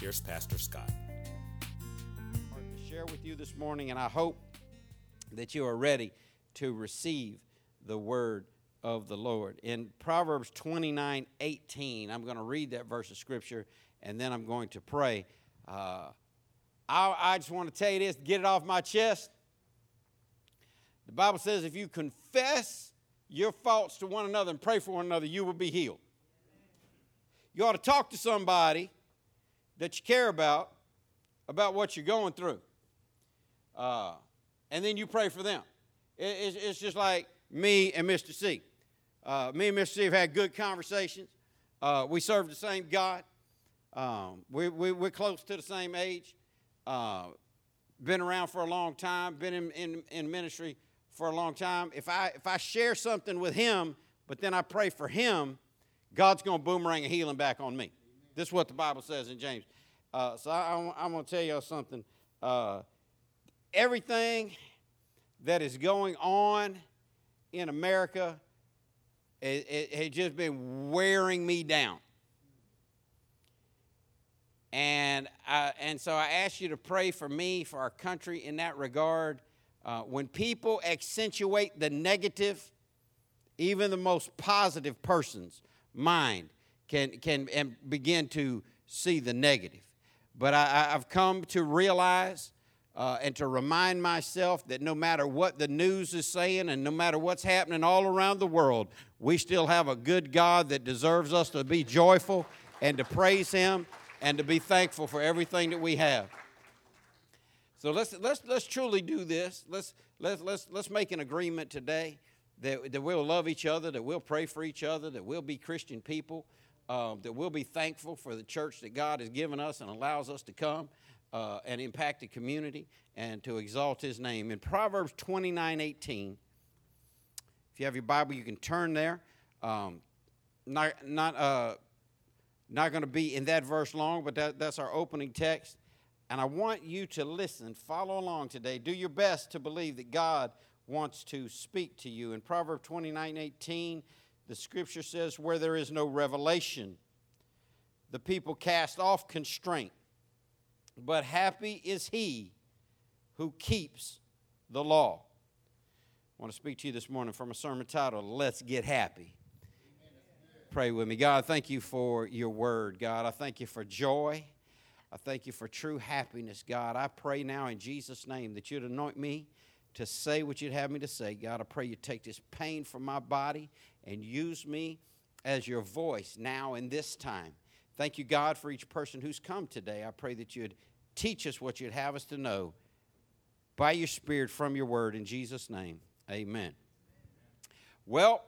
here's Pastor Scott. to share with you this morning, and I hope that you are ready to receive the word of the Lord. In Proverbs 29 18, I'm going to read that verse of scripture and then I'm going to pray. Uh, I, I just want to tell you this, get it off my chest. The Bible says if you confess your faults to one another and pray for one another, you will be healed. You ought to talk to somebody that you care about about what you're going through. Uh, and then you pray for them. It- it's, it's just like me and Mr. C. Uh, me and Mr. C have had good conversations. Uh, we serve the same God. Um, we, we, we're close to the same age. Uh, been around for a long time. Been in, in, in ministry for a long time. If I if I share something with him, but then I pray for him, God's going to boomerang a healing back on me. This is what the Bible says in James. Uh, so I, am going to tell you something. Uh, everything that is going on in America it, it, has just been wearing me down. And, I, and so I ask you to pray for me, for our country in that regard. Uh, when people accentuate the negative, even the most positive person's mind can, can and begin to see the negative. But I, I've come to realize uh, and to remind myself that no matter what the news is saying and no matter what's happening all around the world, we still have a good God that deserves us to be joyful and to praise Him and to be thankful for everything that we have. So let's, let's, let's truly do this. Let's, let's, let's, let's make an agreement today that, that we'll love each other, that we'll pray for each other, that we'll be Christian people, um, that we'll be thankful for the church that God has given us and allows us to come uh, and impact the community and to exalt His name. In Proverbs 29 18, if you have your Bible, you can turn there. Um, not not, uh, not going to be in that verse long, but that, that's our opening text. And I want you to listen, follow along today. Do your best to believe that God wants to speak to you. In Proverbs 29 18, the scripture says, Where there is no revelation, the people cast off constraint. But happy is he who keeps the law. I want to speak to you this morning from a sermon titled, Let's Get Happy. Pray with me. God, thank you for your word, God. I thank you for joy. I thank you for true happiness, God. I pray now in Jesus' name that you'd anoint me to say what you'd have me to say. God, I pray you take this pain from my body and use me as your voice now in this time. Thank you, God, for each person who's come today. I pray that you'd teach us what you'd have us to know by your Spirit from your word. In Jesus' name, amen. Well,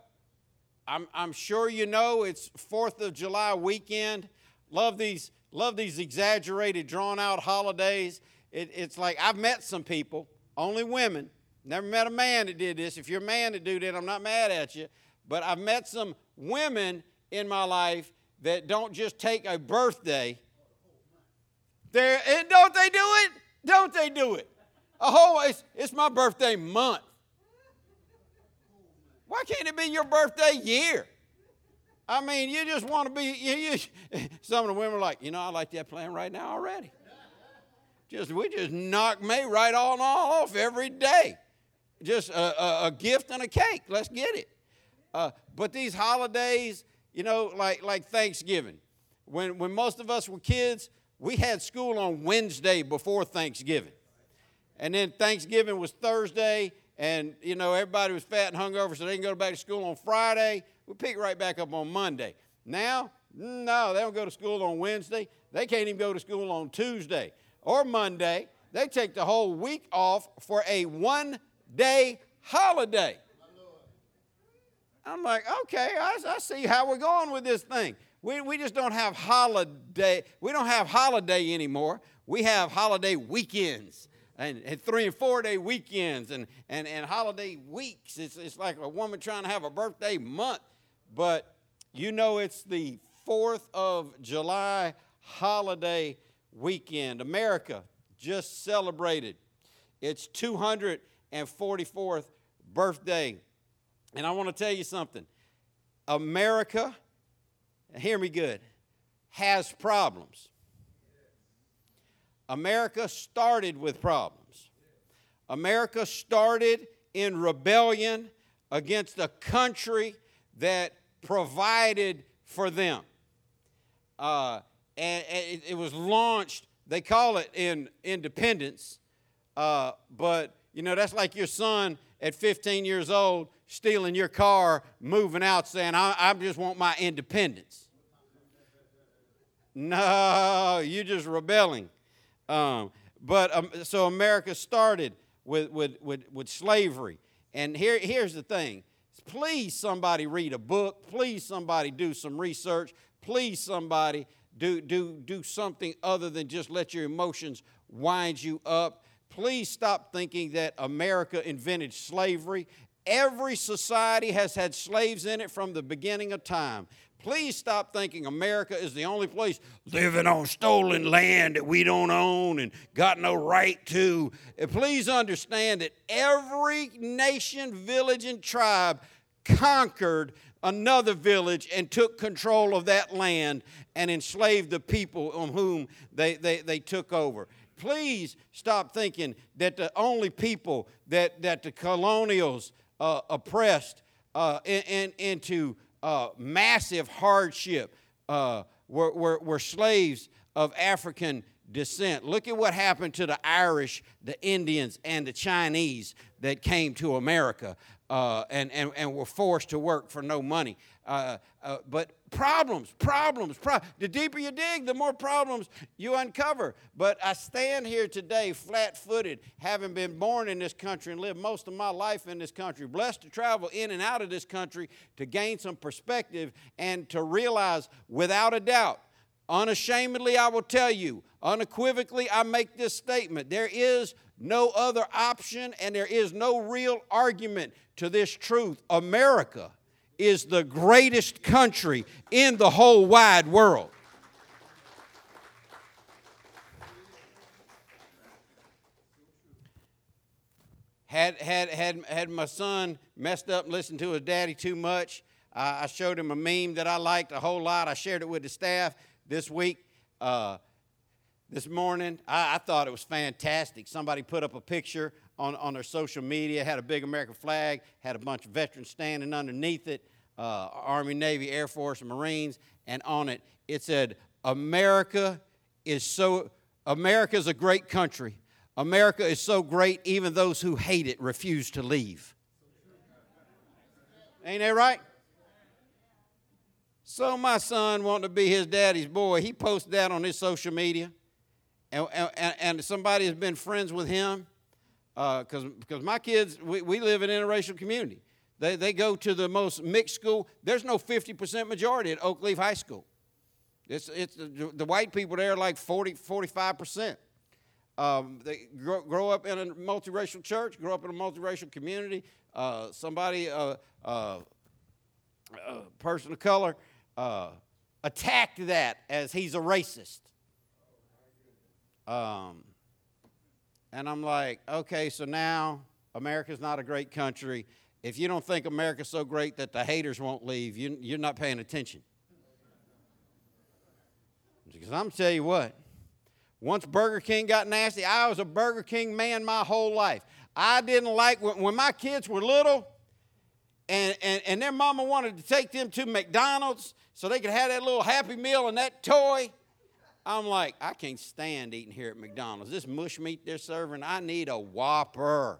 I'm, I'm sure you know it's Fourth of July weekend. Love these, love these exaggerated, drawn out holidays. It, it's like I've met some people, only women. Never met a man that did this. If you're a man that do that, I'm not mad at you. But I've met some women in my life that don't just take a birthday. There, and eh, don't they do it? Don't they do it? Whole, it's, it's my birthday month. Why can't it be your birthday year? I mean, you just want to be. You, you, some of the women are like, you know, I like that plan right now already. Just we just knock May right on off every day. Just a, a, a gift and a cake. Let's get it. Uh, but these holidays, you know, like like Thanksgiving, when when most of us were kids, we had school on Wednesday before Thanksgiving, and then Thanksgiving was Thursday, and you know everybody was fat and hungover, so they can go back to school on Friday. We pick right back up on Monday. Now, no, they don't go to school on Wednesday. They can't even go to school on Tuesday or Monday. They take the whole week off for a one-day holiday. I'm like, okay, I, I see how we're going with this thing. We, we just don't have holiday. We don't have holiday anymore. We have holiday weekends and, and three and four day weekends and, and, and holiday weeks. It's, it's like a woman trying to have a birthday month. But you know, it's the 4th of July holiday weekend. America just celebrated its 244th birthday. And I want to tell you something America, hear me good, has problems. America started with problems. America started in rebellion against a country that provided for them. Uh, and, it, it, was launched, they call it in independence, uh, but you know, that's like your son at 15 years old stealing your car, moving out, saying, I, I just want my independence. No, you're just rebelling. Um, but um, so America started with, with, with, with slavery. And here, here's the thing please, somebody read a book. Please, somebody do some research. Please, somebody do, do, do something other than just let your emotions wind you up. Please stop thinking that America invented slavery. Every society has had slaves in it from the beginning of time. Please stop thinking America is the only place living on stolen land that we don't own and got no right to. Uh, please understand that every nation, village, and tribe conquered another village and took control of that land and enslaved the people on whom they, they, they took over. Please stop thinking that the only people that, that the colonials uh, oppressed uh, in, in, into uh, massive hardship uh, were, were, were slaves of African descent. Look at what happened to the Irish, the Indians, and the Chinese that came to America uh, and, and, and were forced to work for no money. Uh, uh, but problems, problems, pro- the deeper you dig, the more problems you uncover. But I stand here today flat footed, having been born in this country and lived most of my life in this country, blessed to travel in and out of this country to gain some perspective and to realize without a doubt, unashamedly, I will tell you, unequivocally, I make this statement there is no other option and there is no real argument to this truth. America is the greatest country in the whole wide world. Had, had, had, had my son messed up and listened to his daddy too much, uh, I showed him a meme that I liked a whole lot. I shared it with the staff this week. Uh, this morning, I, I, thought it was fantastic. Somebody put up a picture on, on their social media, had a big American flag, had a bunch of veterans standing underneath it uh, Army, Navy, Air Force, Marines, and on it it said, America is so, America is a great country. America is so great, even those who hate it refuse to leave. Ain't that right? So my son wanting to be his daddy's boy, he posted that on his social media. And, and, and somebody has been friends with him because uh, because my kids, we, we live in an interracial community. They, they go to the most mixed school. There's no 50% majority at Oakleaf High School. It's, it's the, the white people there are like 40, 45%. Um, they grow, grow, up in a multiracial church, grow up in a multiracial community. Uh, somebody, uh, uh, a person of color, uh, attacked that as he's a racist. Um, and I'm like, okay, so now America's not a great country if you don't think America's so great that the haters won't leave, you, you're not paying attention. Because I'm tell you what, once Burger King got nasty, I was a Burger King man my whole life. I didn't like when, when my kids were little and, and, and their mama wanted to take them to McDonald's so they could have that little Happy Meal and that toy. I'm like, I can't stand eating here at McDonald's. This mush meat they're serving, I need a Whopper.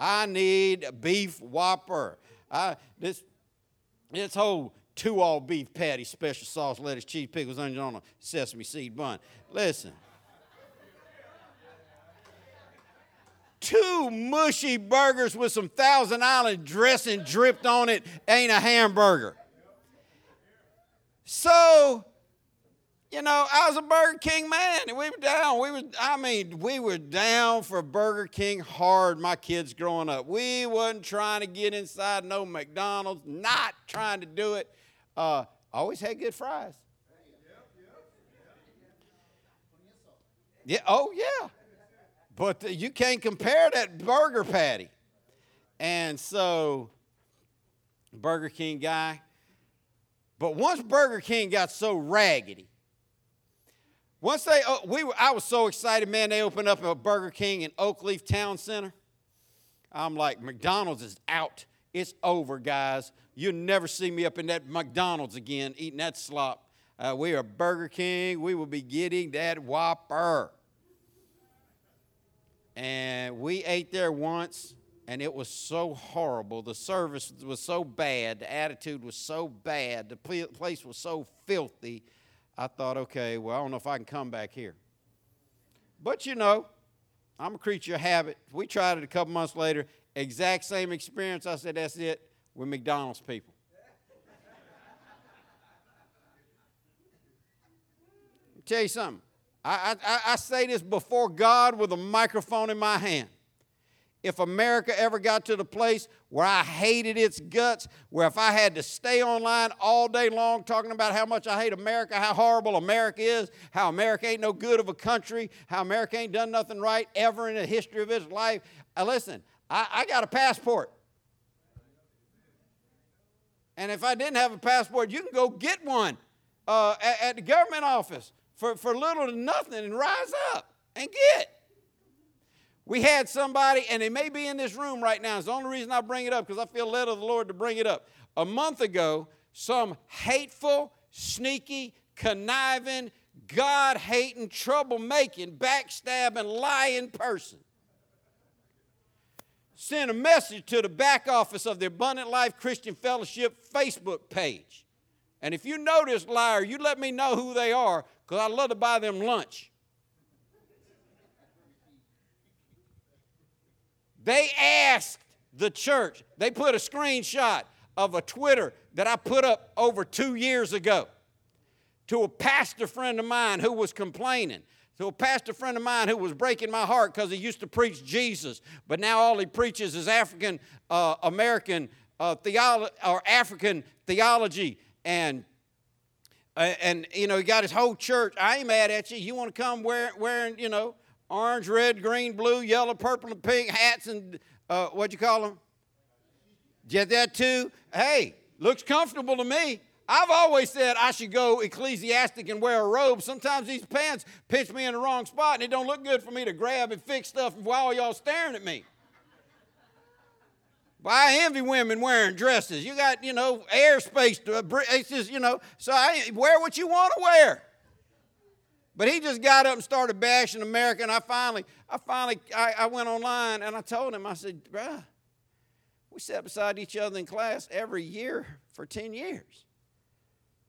I need a beef whopper. I, this, this whole two all beef patty, special sauce, lettuce, cheese, pickles, onion on a sesame seed bun. Listen. Two mushy burgers with some Thousand Island dressing dripped on it ain't a hamburger. So you know, I was a Burger King man, and we were down. We were, I mean, we were down for Burger King hard. My kids growing up, we wasn't trying to get inside no McDonald's, not trying to do it. Uh, always had good fries. Yeah. Oh yeah. But the, you can't compare that burger patty. And so, Burger King guy. But once Burger King got so raggedy, once they, uh, we were, I was so excited, man. They opened up a Burger King in Oakleaf Town Center. I'm like, McDonald's is out. It's over, guys. You'll never see me up in that McDonald's again eating that slop. Uh, we are Burger King. We will be getting that Whopper. And we ate there once, and it was so horrible. The service was so bad. The attitude was so bad. The place was so filthy. I thought, okay, well, I don't know if I can come back here. But you know, I'm a creature of habit. We tried it a couple months later, exact same experience. I said, that's it with McDonald's people. tell you something. I, I, I say this before God with a microphone in my hand. If America ever got to the place where I hated its guts, where if I had to stay online all day long talking about how much I hate America, how horrible America is, how America ain't no good of a country, how America ain't done nothing right ever in the history of its life, uh, listen, I, I got a passport. And if I didn't have a passport, you can go get one uh, at, at the government office for, for little to nothing and rise up and get. We had somebody, and they may be in this room right now. It's the only reason I bring it up because I feel led of the Lord to bring it up. A month ago, some hateful, sneaky, conniving, God hating, troublemaking, backstabbing, lying person sent a message to the back office of the Abundant Life Christian Fellowship Facebook page. And if you know this liar, you let me know who they are because I'd love to buy them lunch. They asked the church, they put a screenshot of a Twitter that I put up over two years ago to a pastor friend of mine who was complaining. To a pastor friend of mine who was breaking my heart because he used to preach Jesus, but now all he preaches is African uh, American uh, theology or African theology and uh, and you know he got his whole church. I ain't mad at you. You want to come wearing wearing you know orange, red, green, blue, yellow, purple, and pink hats and uh, what you call them? Get that too? Hey, looks comfortable to me. I've always said I should go ecclesiastic and wear a robe. Sometimes these pants pinch me in the wrong spot and it don't look good for me to grab and fix stuff while y'all staring at me. But I envy women wearing dresses. You got, you know, airspace. To, it's just, you know, so I wear what you want to wear. But he just got up and started bashing America, and I finally, I finally, I, I went online and I told him, I said, bruh, we sat beside each other in class every year for 10 years.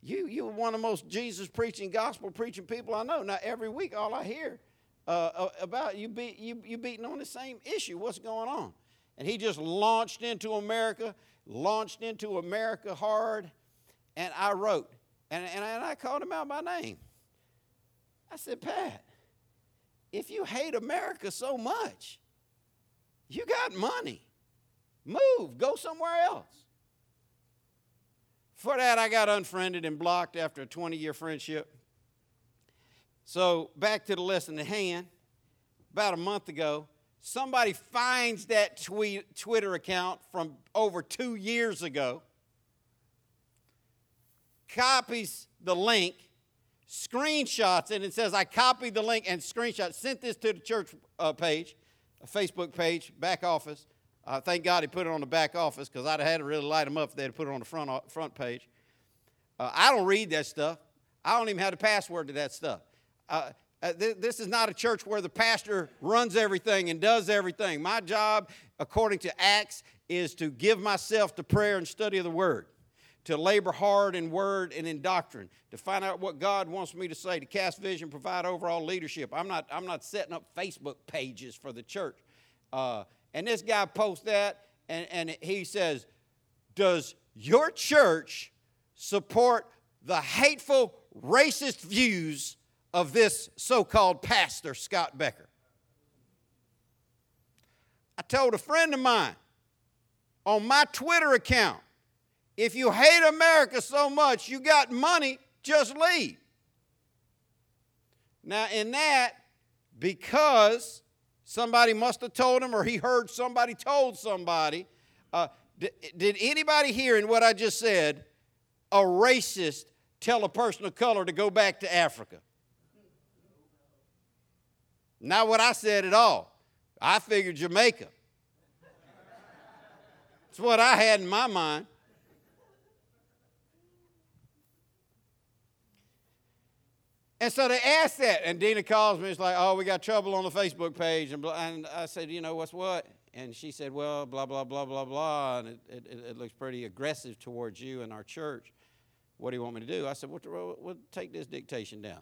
You, you were one of the most Jesus preaching, gospel preaching people I know. Now, every week, all I hear uh, uh about you, be, you, you beating on the same issue. What's going on? And he just launched into America, launched into America hard. And I wrote, and, and I called him out by name. I said, Pat, if you hate America so much, you got money. Move, go somewhere else. For that, I got unfriended and blocked after a 20 year friendship. So, back to the lesson at hand. About a month ago, somebody finds that tweet, Twitter account from over two years ago, copies the link, screenshots and it says I copied the link and screenshot, sent this to the church uh, page, a Facebook page, back office. Uh, thank God he put it on the back office because I'd have had to really light them up if they'd put it on the front, uh, front page. Uh, I don't read that stuff. I don't even have the password to that stuff. Uh, uh, th- this is not a church where the pastor runs everything and does everything. My job, according to Acts, is to give myself to prayer and study of the Word to labor hard in word and in doctrine, to find out what God wants me to say, to cast vision, provide overall leadership. I'm not, I'm not setting up Facebook pages for the church. Uh, and this guy posts that, and, and he says, Does your church support the hateful, racist views of this so called pastor, Scott Becker. I told a friend of mine on my Twitter account if you hate America so much, you got money, just leave. Now, in that, because somebody must have told him or he heard somebody told somebody, uh, did, did anybody hear in what I just said a racist tell a person of color to go back to Africa? Not what I said at all. I figured Jamaica. It's what I had in my mind. And so they asked that, and Dina calls me. It's like, oh, we got trouble on the Facebook page, and, and I said, you know, what's what? And she said, well, blah blah blah blah blah, and it, it, it looks pretty aggressive towards you and our church. What do you want me to do? I said, well, well, take this dictation down.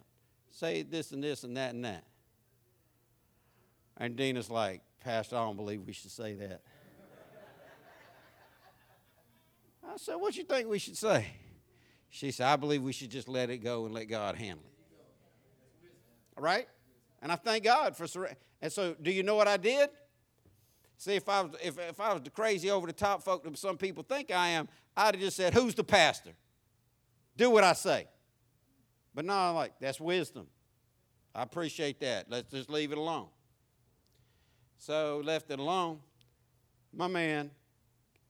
Say this and this and that and that. And Dina's like, Pastor, I don't believe we should say that. I said, What do you think we should say? She said, I believe we should just let it go and let God handle it. Right? And I thank God for surrender. And so, do you know what I did? See, if I was, if, if I was the crazy over the top folk that some people think I am, I'd have just said, Who's the pastor? Do what I say. But no, I'm like, that's wisdom. I appreciate that. Let's just leave it alone. So left it alone. My man,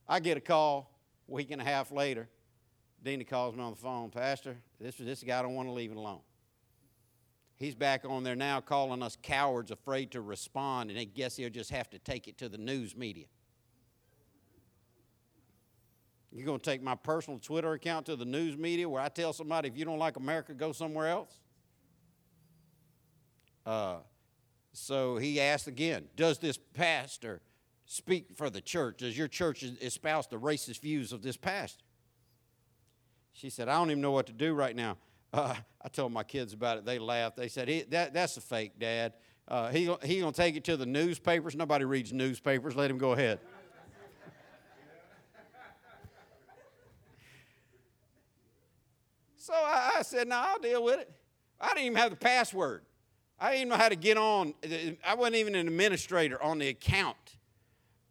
I get a call a week and a half later. Dina calls me on the phone, Pastor, this, this guy don't want to leave it alone. He's back on there now calling us cowards afraid to respond, and I guess he'll just have to take it to the news media. You're going to take my personal Twitter account to the news media where I tell somebody if you don't like America, go somewhere else? Uh, so he asked again Does this pastor speak for the church? Does your church espouse the racist views of this pastor? She said, I don't even know what to do right now. Uh, I told my kids about it. They laughed. They said, that, That's a fake, Dad. Uh, he he going to take it to the newspapers. Nobody reads newspapers. Let him go ahead. so I, I said, No, I'll deal with it. I didn't even have the password. I didn't even know how to get on. I wasn't even an administrator on the account.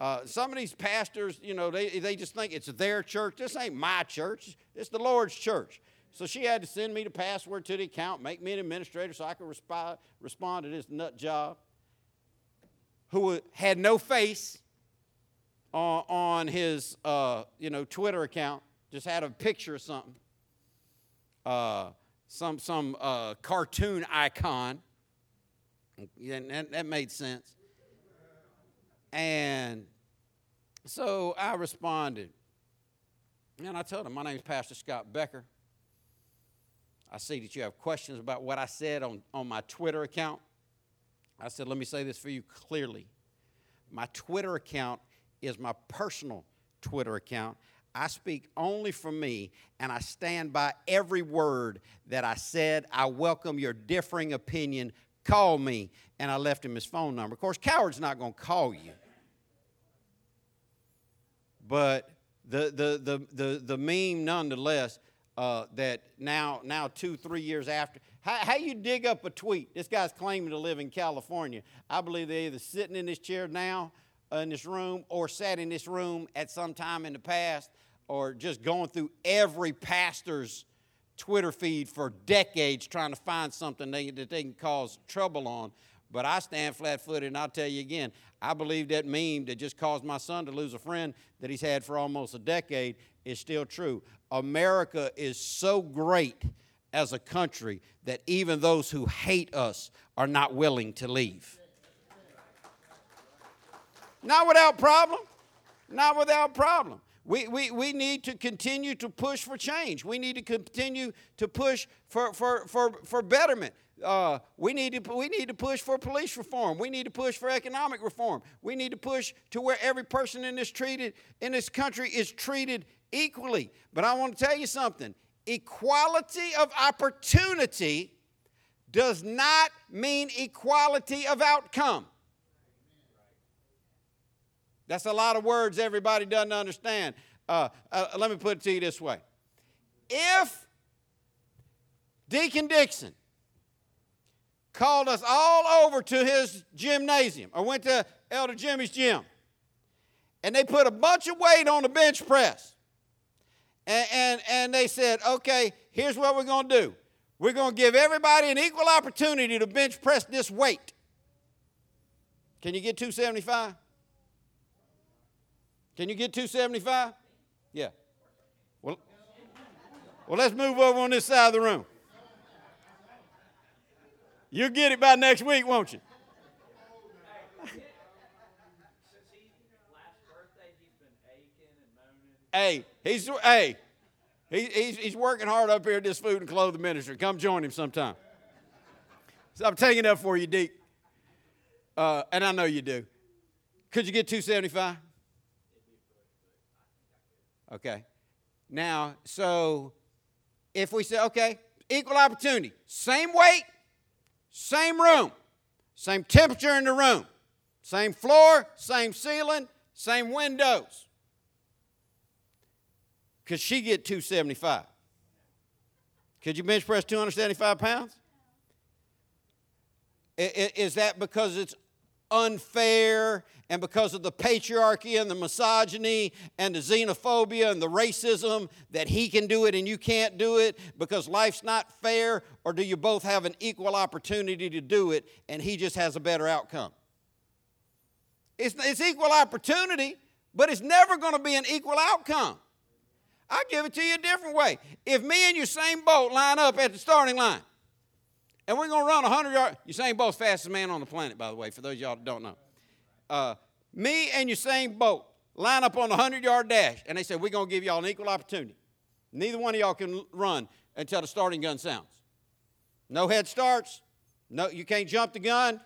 Uh, some of these pastors, you know, they, they just think it's their church. This ain't my church, it's the Lord's church. So she had to send me the password to the account, make me an administrator so I could resp- respond to this nut job who had no face on, on his, uh, you know, Twitter account, just had a picture of something, uh, some, some uh, cartoon icon and that, that made sense. And so I responded. And I told him, My name is Pastor Scott Becker. I see that you have questions about what I said on, on my Twitter account. I said, Let me say this for you clearly. My Twitter account is my personal Twitter account. I speak only for me, and I stand by every word that I said. I welcome your differing opinion call me, and I left him his phone number. Of course, Coward's not going to call you. But the, the, the, the, the meme, nonetheless, uh, that now, now two, three years after, how, how you dig up a tweet? This guy's claiming to live in California. I believe they're either sitting in this chair now, uh, in this room, or sat in this room at some time in the past, or just going through every pastor's Twitter feed for decades trying to find something they, that they can cause trouble on. But I stand flat footed, and I'll tell you again, I believe that meme that just caused my son to lose a friend that he's had for almost a decade is still true. America is so great as a country that even those who hate us are not willing to leave. Not without problem. Not without problem. We, we, we need to continue to push for change. We need to continue to push for, for, for, for betterment. Uh, we, need to, we need to push for police reform. We need to push for economic reform. We need to push to where every person in this, treated, in this country is treated equally. But I want to tell you something equality of opportunity does not mean equality of outcome. That's a lot of words everybody doesn't understand. Uh, uh, let me put it to you this way if Deacon Dixon called us all over to his gymnasium. or went to Elder Jimmy's gym. And they put a bunch of weight on the bench press. And, and, and they said, okay, here's what we're going to do. We're going to give everybody an equal opportunity to bench press this weight. Can you get 275? Can you get 275? Yeah. Well, well, let's move over on this side of the room. You'll get it by next week, won't you? Hey, he's hey, he, he's, he's working hard up here at this food and clothing ministry. Come join him sometime. So I'm taking up for you, Deke. Uh, and I know you do. Could you get 275? Okay. Now, so if we say, okay, equal opportunity, same weight, same room, same temperature in the room, same floor, same ceiling, same windows. Could she get 275? Could you bench press 275 pounds? Is that because it's unfair and because of the patriarchy and the misogyny and the xenophobia and the racism that he can do it and you can't do it because life's not fair? Or do you both have an equal opportunity to do it and he just has a better outcome? It's, it's equal opportunity, but it's never going to be an equal outcome. I'll give it to you a different way. If me and Usain Bolt line up at the starting line, and we're going to run 100 yards, Usain Bolt's fastest man on the planet, by the way, for those y'all that don't know. Uh, me and Usain Bolt line up on the 100 yard dash, and they said, We're going to give y'all an equal opportunity. Neither one of y'all can run until the starting gun sounds. No head starts. No, you can't jump the gun.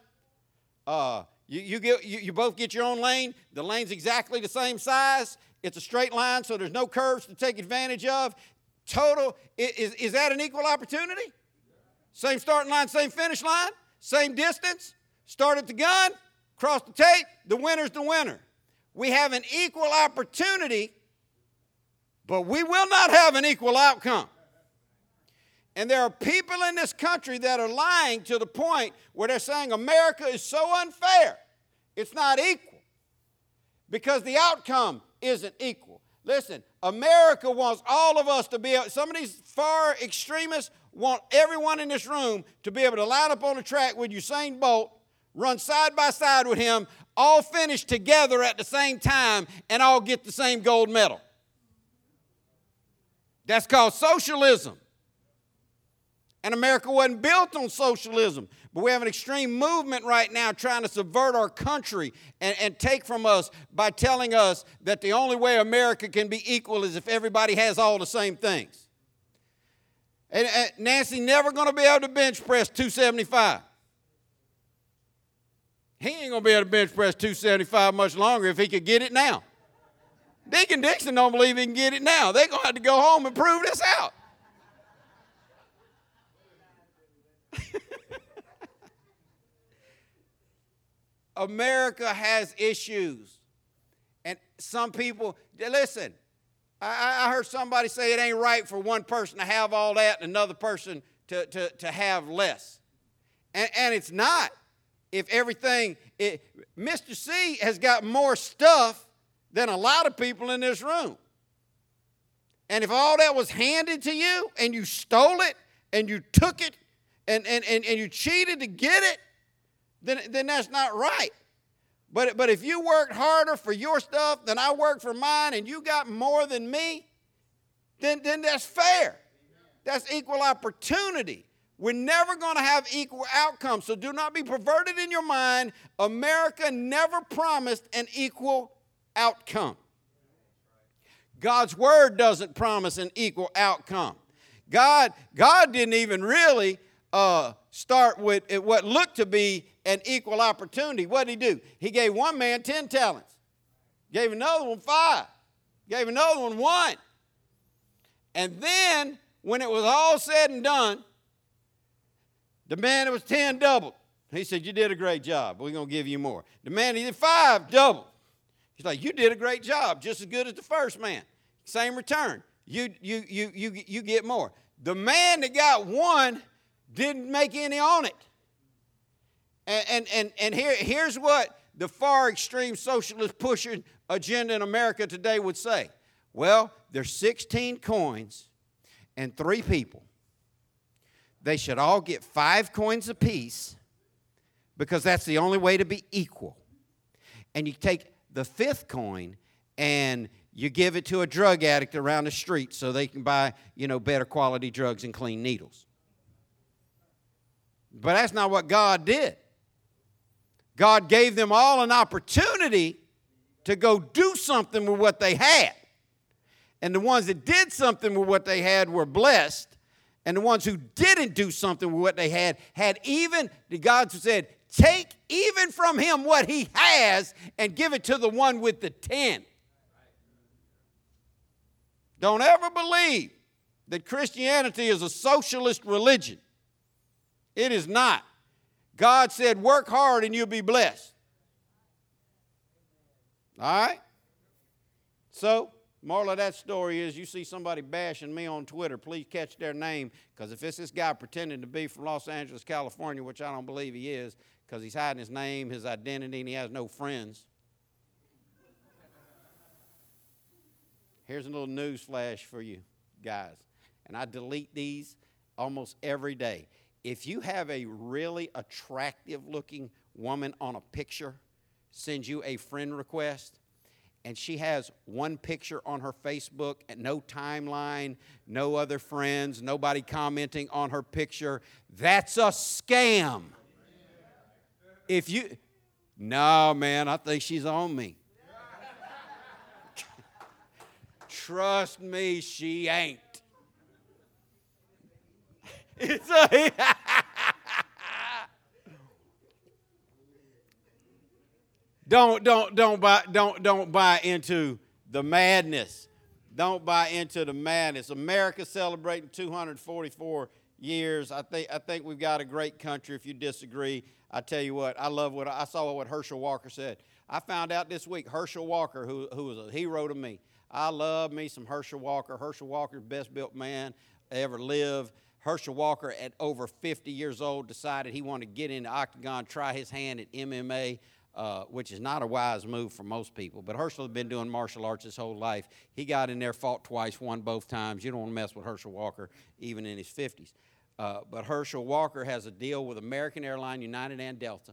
Uh, you, you, get, you, you both get your own lane. The lane's exactly the same size. It's a straight line, so there's no curves to take advantage of. Total, is, is that an equal opportunity? Same starting line, same finish line, same distance. Start at the gun, cross the tape, the winner's the winner. We have an equal opportunity, but we will not have an equal outcome. And there are people in this country that are lying to the point where they're saying America is so unfair, it's not equal. Because the outcome isn't equal. Listen, America wants all of us to be, some of these far extremists want everyone in this room to be able to line up on the track with Usain Bolt, run side by side with him, all finish together at the same time, and all get the same gold medal. That's called socialism. And America wasn't built on socialism. But we have an extreme movement right now trying to subvert our country and, and take from us by telling us that the only way America can be equal is if everybody has all the same things. And, and Nancy never going to be able to bench press 275. He ain't going to be able to bench press 275 much longer if he could get it now. Deacon Dixon don't believe he can get it now. They're going to have to go home and prove this out. America has issues. And some people, listen, I, I, heard somebody say it ain't right for one person to have all that and another person to, to, to have less. And, and it's not. If everything, it, Mr. C has got more stuff than a lot of people in this room. And if all that was handed to you and you stole it and you took it and, and, and, and you cheated to get it, then, then that's not right. But, but if you worked harder for your stuff than I worked for mine and you got more than me, then, then that's fair. That's equal opportunity. We're never going to have equal outcomes. So do not be perverted in your mind. America never promised an equal outcome. God's word doesn't promise an equal outcome. God, God didn't even really uh, start with what looked to be an equal opportunity. What did he do? He gave one man 10 talents, gave another one five, gave another one one. And then, when it was all said and done, the man that was 10 doubled. He said, You did a great job. We're going to give you more. The man he did five doubled. He's like, You did a great job, just as good as the first man. Same return. You, you, you, you, you get more. the man that got one didn't make any on it. And, and, and, and here, here's what the far extreme socialist pushing agenda in America today would say well, there's 16 coins and three people. They should all get five coins apiece because that's the only way to be equal. And you take the fifth coin and you give it to a drug addict around the street so they can buy, you know, better quality drugs and clean needles. But that's not what God did. God gave them all an opportunity to go do something with what they had. And the ones that did something with what they had were blessed. And the ones who didn't do something with what they had had even, the God said, take even from him what he has and give it to the one with the 10. Don't ever believe that Christianity is a socialist religion. It is not. God said, work hard and you'll be blessed. All right? So, moral of that story is you see somebody bashing me on Twitter, please catch their name, because if it's this guy pretending to be from Los Angeles, California, which I don't believe he is, because he's hiding his name, his identity, and he has no friends. Here's a little news flash for you guys. And I delete these almost every day. If you have a really attractive looking woman on a picture, sends you a friend request, and she has one picture on her Facebook and no timeline, no other friends, nobody commenting on her picture, that's a scam. If you, no, man, I think she's on me. Trust me, she ain't. It's a, don't don't don't buy don't don't buy into the madness. Don't buy into the madness. America celebrating 244 years. I think I think we've got a great country. If you disagree, I tell you what, I love what I saw what Herschel Walker said. I found out this week Herschel Walker, who, who was a hero to me. I love me some Herschel Walker. Herschel Walker's best built man ever lived. Herschel Walker, at over 50 years old, decided he wanted to get in the octagon, try his hand at MMA, uh, which is not a wise move for most people. But Herschel had been doing martial arts his whole life. He got in there, fought twice, won both times. You don't want to mess with Herschel Walker, even in his 50s. Uh, but Herschel Walker has a deal with American Airline, United, and Delta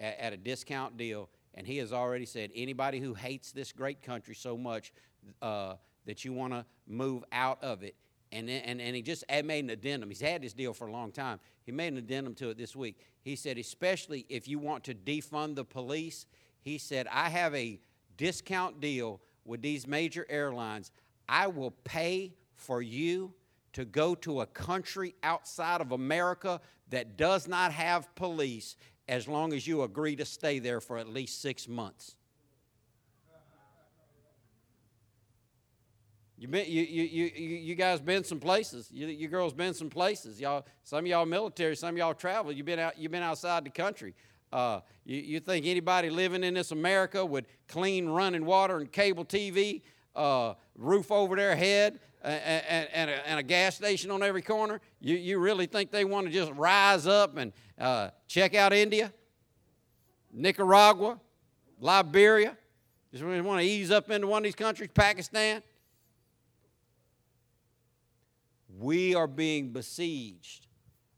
at, at, a discount deal. And he has already said anybody who hates this great country so much uh, that you want to move out of it. And, and, and he just made an addendum. He's had this deal for a long time. He made an addendum to it this week. He said, especially if you want to defund the police, he said, I have a discount deal with these major airlines. I will pay for you to go to a country outside of America that does not have police as long as you agree to stay there for at least six months. You, been, you, you, you, you guys been some places. You, you girls been some places. Y'all, some of y'all military, some of y'all travel. You've been out. You've been outside the country. Uh, you, you think anybody living in this America would clean running water and cable TV, uh, roof over their head, and, and, a, and, a, gas station on every corner, you, you really think they want to just rise up and uh, check out India, Nicaragua, Liberia? Just want to ease up into one of these countries, Pakistan? We are being besieged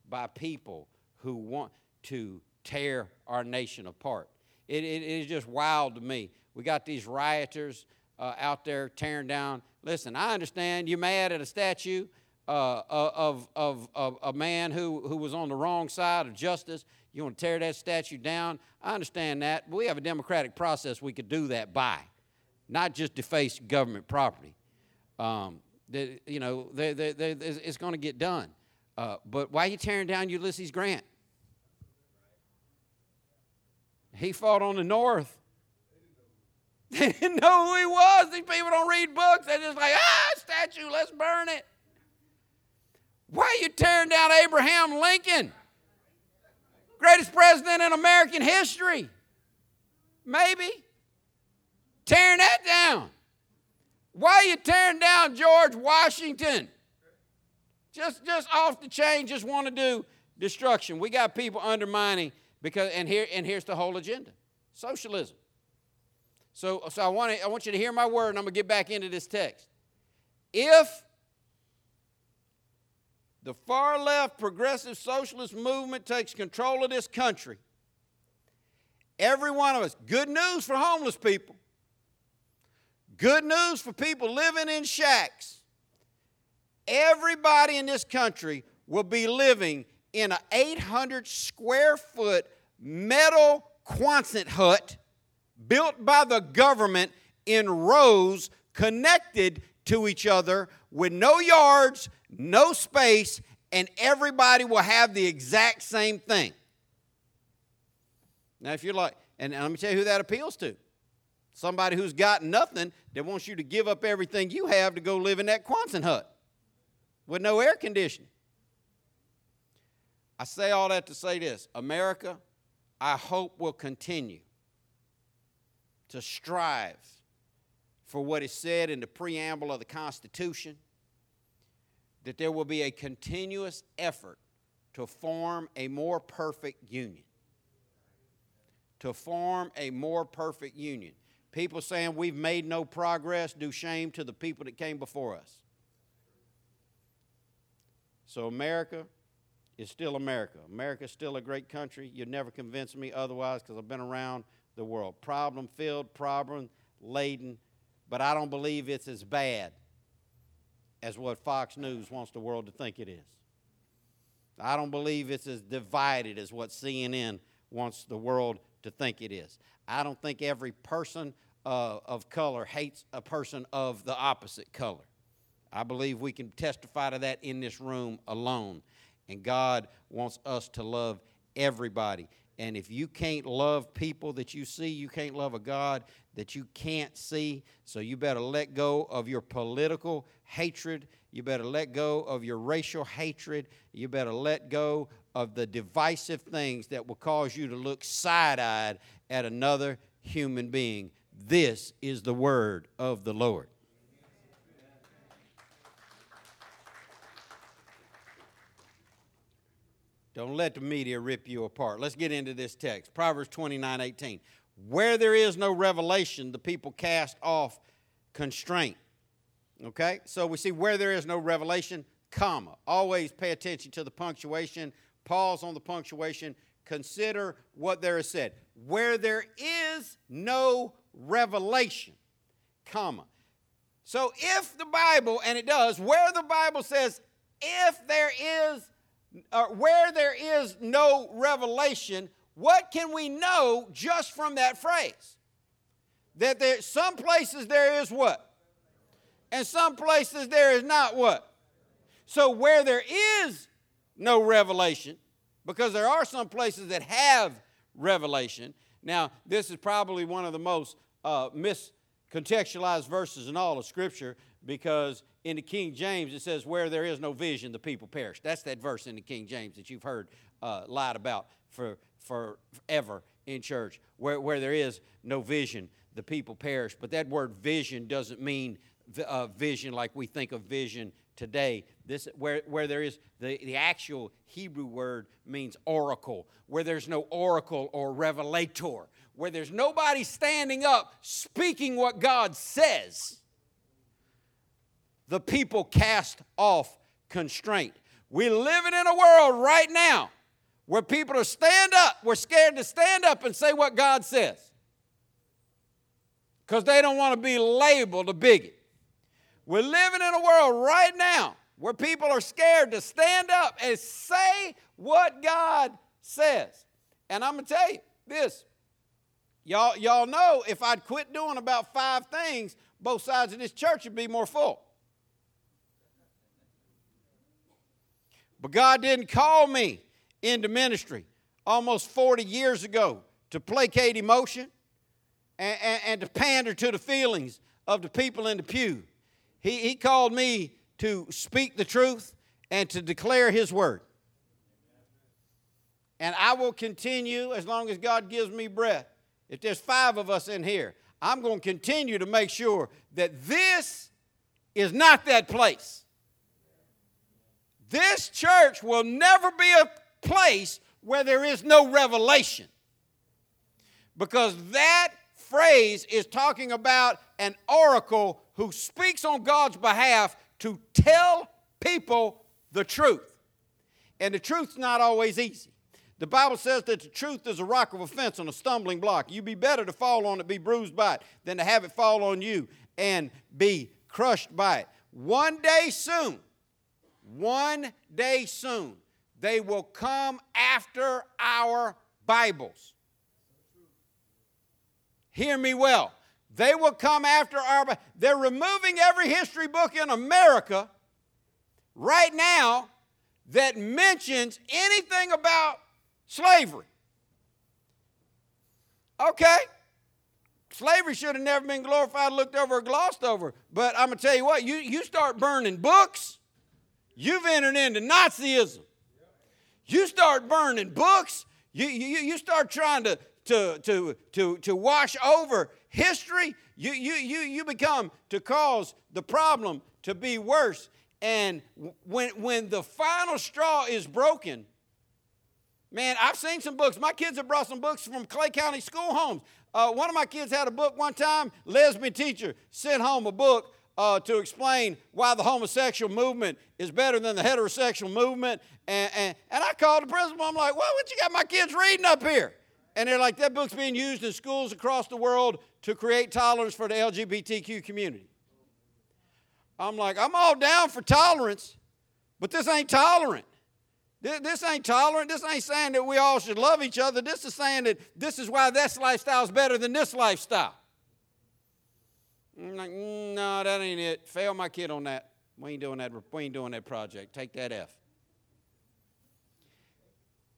by people who want to tear our nation apart. it, it is just wild to me. We got these rioters uh, out there tearing down Listen, I understand you're mad at a statue uh, of, of, of a man who, who was on the wrong side of justice. You want to tear that statue down. I understand that. We have a democratic process we could do that by, not just deface government property. Um, the, you know, they, they, they, it's going to get done. Uh, but why are you tearing down Ulysses Grant? He fought on the north They didn't know who he was. These people don't read books. They're just like, ah, statue, let's burn it. Why are you tearing down Abraham Lincoln? Greatest president in American history. Maybe. Tearing that down. Why are you tearing down George Washington? Just, just off the chain, just want to do destruction. We got people undermining because, and here, and here's the whole agenda: socialism. So, so I want to, I want you to hear my word, and I'm gonna get back into this text. If the far left progressive socialist movement takes control of this country, every one of us, good news for homeless people, good news for people living in shacks everybody in this country will be living in an 800 square foot metal Quonset hut built by the government in rows connected to each other with no yards, no space, and everybody will have the exact same thing. Now, if you're like, and let me tell you who that appeals to somebody who's got nothing that wants you to give up everything you have to go live in that Quonset hut with no air conditioning. I say all that to say this America, I hope, will continue to strive for what is said in the preamble of the Constitution that there will be a continuous effort to form a more perfect union. To form a more perfect union. People saying we've made no progress do shame to the people that came before us. So America is still America. America is still a great country. You'd never convince me otherwise because I've been around the world. Problem filled, problem laden, but I don't believe it's as bad as what Fox News wants the world to think it is. I don't believe it's as divided as what CNN wants the world to think it is. I don't think every person uh, of color hates a person of the opposite color. I believe we can testify to that in this room alone. And God wants us to love everybody. And if you can't love people that you see, you can't love a God that you can't see. So you better let go of your political hatred. You better let go of your racial hatred. You better let go of the divisive things that will cause you to look side eyed at another human being. This is the word of the Lord. Don't let the media rip you apart. Let's get into this text. Proverbs 29 18. Where there is no revelation, the people cast off constraint. Okay? So we see where there is no revelation, comma. Always pay attention to the punctuation. Pause on the punctuation. Consider what there is said. Where there is no revelation, comma. So if the Bible, and it does, where the Bible says, if there is uh, where there is no revelation, what can we know just from that phrase? That there some places there is what? And some places there is not what? So where there is no revelation, because there are some places that have revelation. Now, this is probably one of the most uh, miscontextualized verses in all of Scripture because in the King James, it says, Where there is no vision, the people perish. That's that verse in the King James that you've heard uh, lied about for, for forever in church. Where, where there is no vision, the people perish. But that word vision doesn't mean uh, vision like we think of vision today. This, where, where there is the, the actual Hebrew word means oracle, where there's no oracle or revelator, where there's nobody standing up speaking what God says the people cast off constraint. We're living in a world right now where people are stand up, we're scared to stand up and say what God says. Because they don't want to be labeled a bigot. We're living in a world right now where people are scared to stand up and say what God says. And I'm going to tell you this. Y'all, y'all know if I'd quit doing about five things, both sides of this church would be more full. But God didn't call me into ministry almost 40 years ago to placate emotion and, and, and, to pander to the feelings of the people in the pew. He, he called me to speak the truth and to declare His word. And I will continue as long as God gives me breath. If there's five of us in here, I'm going to continue to make sure that this is not that place. This church will never be a place where there is no revelation. Because that phrase is talking about an oracle who speaks on God's behalf to tell people the truth. And the truth's not always easy. The Bible says that the truth is a rock of offense and a stumbling block. You'd be better to fall on it, be bruised by it, than to have it fall on you and be crushed by it. One day soon, one day soon, they will come after our Bibles. Hear me well. They will come after our. They're removing every history book in America right now that mentions anything about slavery. Okay. Slavery should have never been glorified, looked over, or glossed over. But I'm going to tell you what, you, you start burning books, you've entered into Nazism. You start burning books, you, you, you start trying to, to, to, to, to wash over history, you, you, you, you become to cause the problem to be worse. And when, when the final straw is broken, man, I've seen some books. My kids have brought some books from Clay County school homes. Uh, one of my kids had a book one time, lesbian teacher sent home a book uh, to explain why the homosexual movement is better than the heterosexual movement. And, and, and I called the principal. I'm like, well, what you got my kids reading up here? And they're like, that book's being used in schools across the world to create tolerance for the LGBTQ community. I'm like, I'm all down for tolerance, but this ain't tolerant. This, this ain't tolerant. This ain't saying that we all should love each other. This is saying that this is why this lifestyle is better than this lifestyle. I'm like, mm, no, that ain't it. Fail my kid on that. We ain't doing that. We ain't doing that project. Take that F.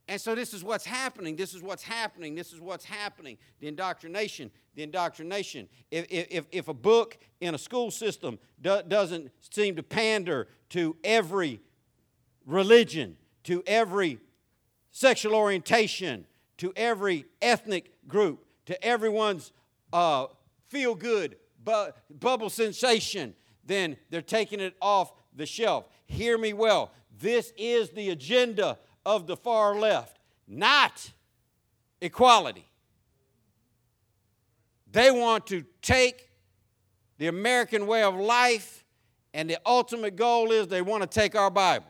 And so this is what's happening. This is what's happening. This is what's happening. The indoctrination. The indoctrination. If, if, if a book in a school system do, doesn't seem to pander to every religion, to every sexual orientation, to every ethnic group, to everyone's uh, feel good bu- bubble sensation, then they're taking it off the shelf. Hear me well. This is the agenda of the far left, not equality. They want to take the American way of life, and the ultimate goal is they want to take our Bible.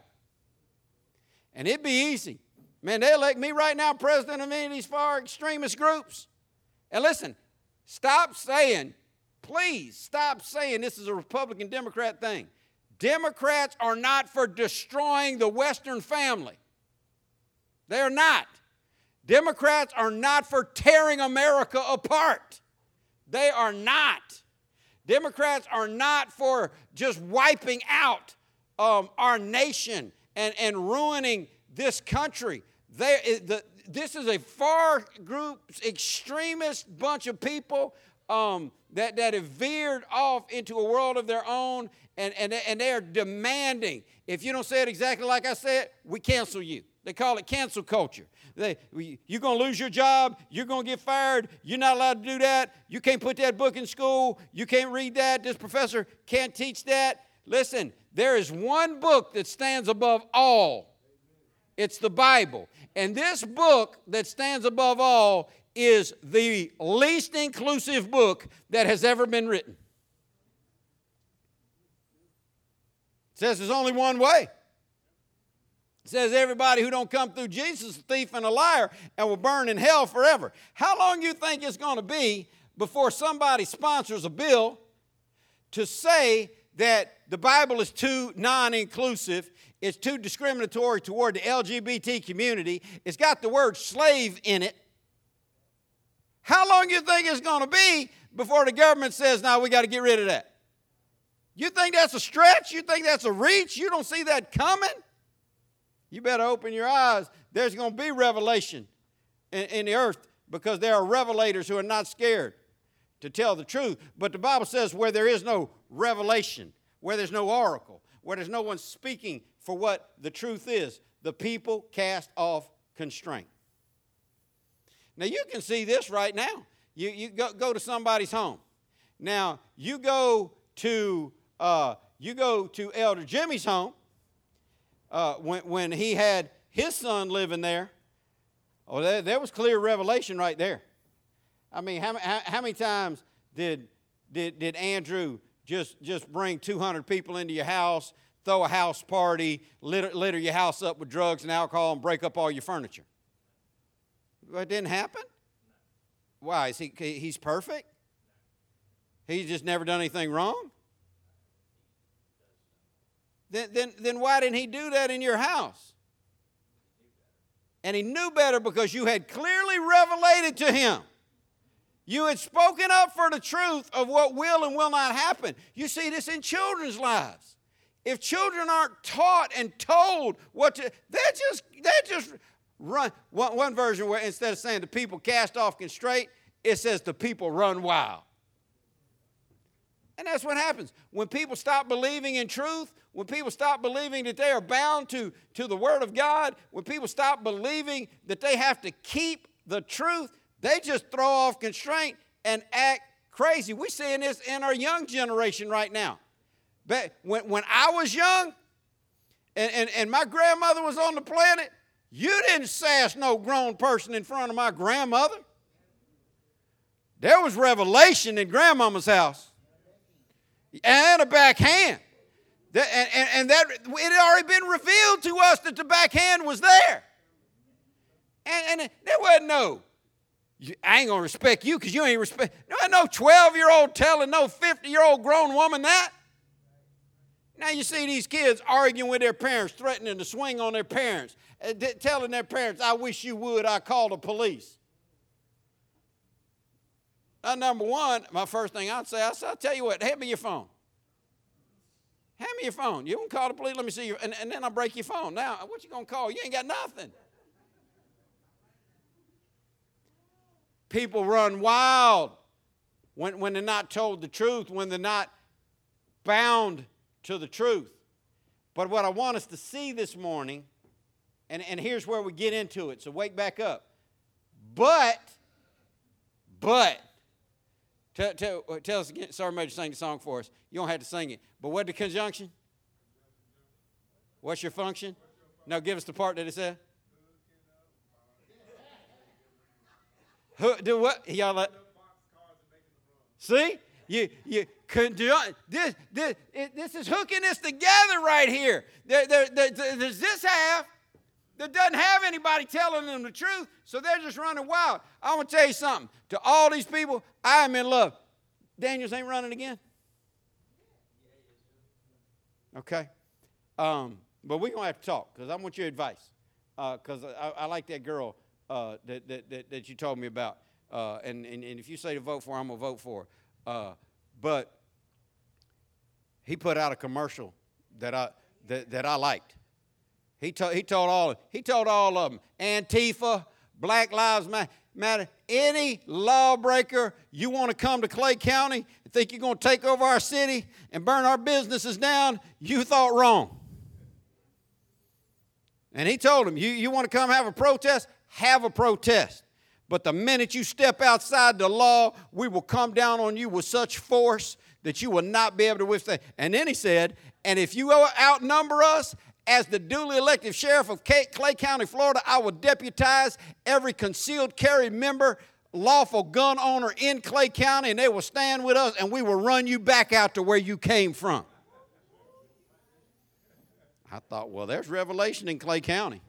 And it'd be easy. Man, they elect me right now president of any of these far extremist groups. And listen, stop saying, please stop saying this is a Republican Democrat thing. Democrats are not for destroying the Western family. They are not. Democrats are not for tearing America apart. They are not. Democrats are not for just wiping out um, our nation and, and ruining this country. They, the, this is a far group, extremist bunch of people um, that, that have veered off into a world of their own, and, and, and they are demanding if you don't say it exactly like I said, we cancel you. They call it cancel culture. They, you're going to lose your job. You're going to get fired. You're not allowed to do that. You can't put that book in school. You can't read that. This professor can't teach that. Listen, there is one book that stands above all it's the Bible. And this book that stands above all is the least inclusive book that has ever been written. It says there's only one way. It says everybody who don't come through Jesus is a thief and a liar and will burn in hell forever. How long you think it's going to be before somebody sponsors a bill to say that the Bible is too non-inclusive, it's too discriminatory toward the LGBT community, it's got the word slave in it. How long you think it's going to be before the government says, "Now we got to get rid of that"? You think that's a stretch? You think that's a reach? You don't see that coming? You better open your eyes. There's going to be revelation in, in the earth because there are revelators who are not scared to tell the truth. But the Bible says where there is no revelation, where there's no oracle, where there's no one speaking for what the truth is, the people cast off constraint. Now you can see this right now. You, you go, go to somebody's home. Now you go to uh, you go to Elder Jimmy's home, uh, when, when he had his son living there, oh, there, was clear revelation right there. I mean, how, how, how many times did, did, did Andrew just, just bring 200 people into your house, throw a house party, litter, litter your house up with drugs and alcohol, and break up all your furniture? It didn't happen. Why? Is he, he's perfect? He's just never done anything wrong? Then, then, then why didn't he do that in your house? And he knew better because you had clearly revelated to him. You had spoken up for the truth of what will and will not happen. You see this in children's lives. If children aren't taught and told what to, they just they just run. One, one version where instead of saying the people cast off constraint, it says the people run wild. And that's what happens. When people stop believing in truth, when people stop believing that they are bound to, to the Word of God, when people stop believing that they have to keep the truth, they just throw off constraint and act crazy. We're seeing this in our young generation right now. But when, when I was young and, and, and my grandmother was on the planet, you didn't sass no grown person in front of my grandmother. There was revelation in grandmama's house and a backhand. And, and, and that it had already been revealed to us that the backhand was there. And, and there wasn't no, I ain't gonna respect you because you ain't respect. No, no 12 year old telling no 50 year old grown woman that. Now you see these kids arguing with their parents, threatening to swing on their parents, uh, telling their parents, I wish you would, I call the police. Now, number one, my first thing I'd say, I say, I'll tell you what, hand me your phone. Hand me your phone. You won't call the police, let me see you. and, and then I'll break your phone. Now, what you gonna call? You ain't got nothing. People run wild when, when they're not told the truth, when they're not bound to the truth. But what I want us to see this morning, and, and here's where we get into it, so wake back up. But, but, Tell, tell, uh, tell us again. Sorry, Major, sing the song for us. You don't have to sing it. But what the conjunction? What's your function? Now give us the part that it said. Who, do what? Y'all let, See? You, you conjunct, this, this, it, this is hooking us together right here. There, there, there, there's this half that doesn't have anybody telling them the truth, so they're just running wild. I want to tell you something. To all these people, I am in love. Daniels ain't running again? Okay. Um, but we're going to have to talk because I want your advice. Because uh, I, I, like that girl uh, that, that, that, that, you told me about. Uh, and, and, and, if you say to vote for her, I'm going to vote for her. Uh, but he put out a commercial that I, that, that I liked. He told, he told all he told all of them Antifa, Black Lives Matter, any lawbreaker you want to come to Clay County and think you're going to take over our city and burn our businesses down, you thought wrong. And he told them, you, you want to come have a protest? Have a protest. But the minute you step outside the law, we will come down on you with such force that you will not be able to withstand. And then he said, and if you outnumber us as the duly elected sheriff of Clay County, Florida, I will deputize every concealed carry member, lawful gun owner in Clay County, and they will stand with us and we will run you back out to where you came from. I thought, well, there's revelation in Clay County.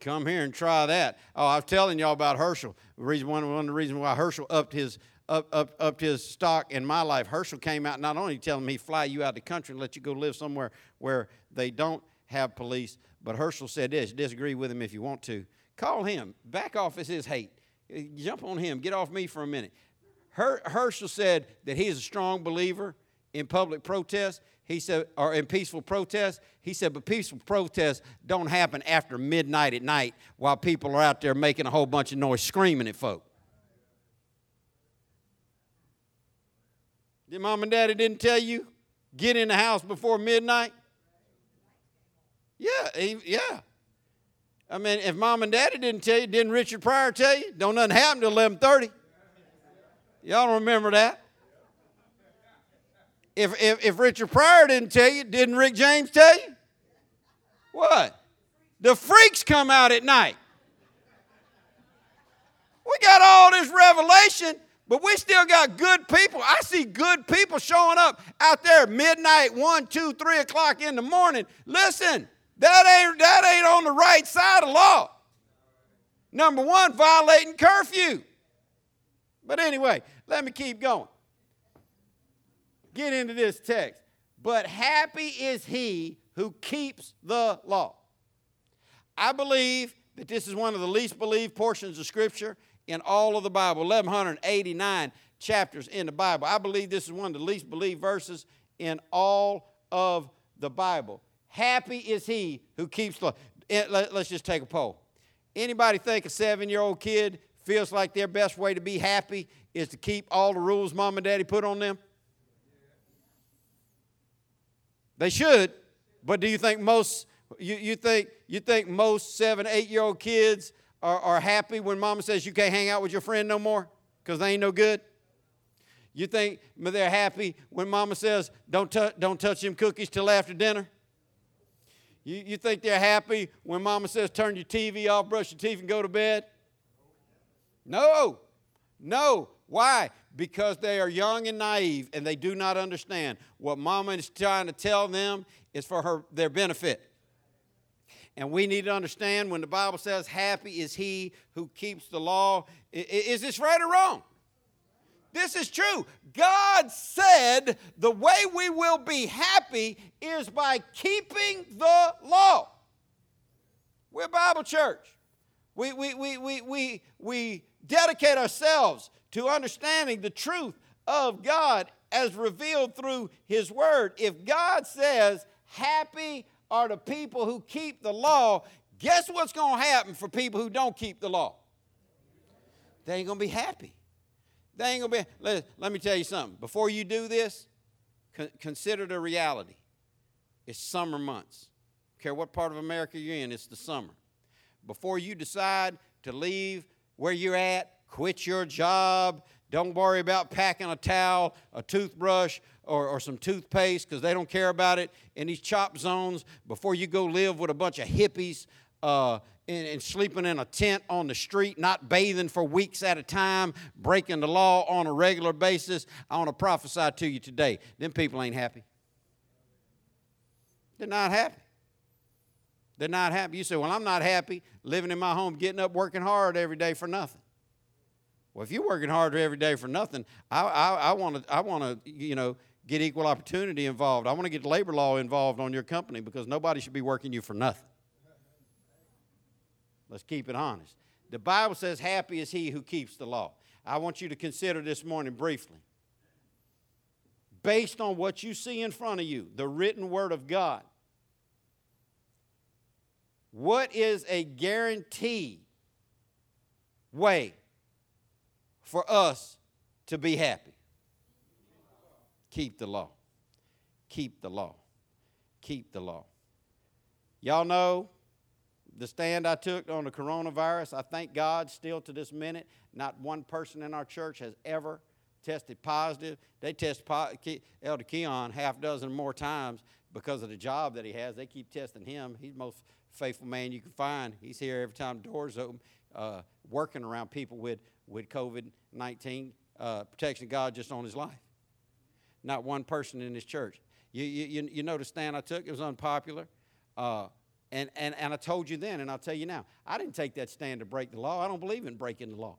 Come here and try that. Oh, I was telling y'all about Herschel. The reason, one, one of the reasons why Herschel upped his up, up, up to his stock in my life. Herschel came out not only telling me fly you out of the country and let you go live somewhere where they don't have police, but Herschel said this disagree with him if you want to. Call him. Back off is his hate. Eh, jump on him. Get off me for a minute. Her, Herschel said that he is a strong believer in public protest. He said, or in peaceful protest. He said, but peaceful protests don't happen after midnight at night while people are out there making a whole bunch of noise screaming at folk. Did mom and daddy didn't tell you get in the house before midnight? Yeah, yeah. I mean, if mom and daddy didn't tell you, didn't Richard Pryor tell you? Don't nothing happen till 11:30. Y'all remember that? If, if, if Richard Pryor didn't tell you, didn't Rick James tell you? What? The freaks come out at night. We got all this revelation, but we still got good people. I see good people showing up out there midnight, one, two, three o'clock in the morning. Listen, that ain't that ain't on the right side of law. Number one, violating curfew. But anyway, let me keep going. Get into this text. But happy is he who keeps the law. I believe that this is one of the least believed portions of Scripture in all of the Bible 1,189 chapters in the Bible. I believe this is one of the least believed verses in all of the Bible. Happy is he who keeps the law. Eh, let's just take a poll. Anybody think a seven year old kid feels like their best way to be happy is to keep all the rules mom and daddy put on them? They should, but do you think most you, you think you think most seven, eight year old kids are, are happy when mama says you can't hang out with your friend no more because they ain't no good? You think they're happy when mama says don't, t- don't touch them cookies till after dinner? You, you think they're happy when mama says turn your TV off, brush your teeth, and go to bed? No, no. Why? Because they are young and naive and they do not understand. What mama is trying to tell them is for her, their benefit. And we need to understand when the Bible says, Happy is he who keeps the law. Is this right or wrong? This is true. God said the way we will be happy is by keeping the law. We're Bible church. We, we, we, we, we, we dedicate ourselves to understanding the truth of God as revealed through His Word. If God says, Happy are the people who keep the law, guess what's going to happen for people who don't keep the law? They ain't going to be happy. They ain't gonna be. Let, let me tell you something. Before you do this, con- consider the reality. It's summer months. Care what part of America you're in, it's the summer. Before you decide to leave where you're at, quit your job, don't worry about packing a towel, a toothbrush, or, or some toothpaste because they don't care about it in these chop zones. Before you go live with a bunch of hippies uh, and, and, sleeping in a tent on the street, not bathing for weeks at a time, breaking the law on a regular basis. I want to prophesy to you today. Them people ain't happy. They're not happy. They're not happy. You say, Well, I'm not happy living in my home, getting up, working hard every day for nothing. Well, if you're working hard every day for nothing, I, I, want to, I want to, you know, get equal opportunity involved. I want to get labor law involved on your company because nobody should be working you for nothing. Let's keep it honest. The Bible says, Happy is he who keeps the law. I want you to consider this morning briefly. Based on what you see in front of you, the written word of God, what is a guaranteed way for us to be happy? Keep the law. Keep the law. Keep the law. Y'all know the stand I took on the coronavirus, I thank God still to this minute, not one person in our church has ever tested positive. They test po- Elder Keon half dozen more times because of the job that he has. They keep testing him. He's the most faithful man you can find. He's here every time doors open, uh, working around people with, with COVID 19, uh, protection of God just on his life. Not one person in his church. You, you, you know the stand I took? It was unpopular. Uh, and, and, and I told you then, and I'll tell you now, I didn't take that stand to break the law. I don't believe in breaking the law.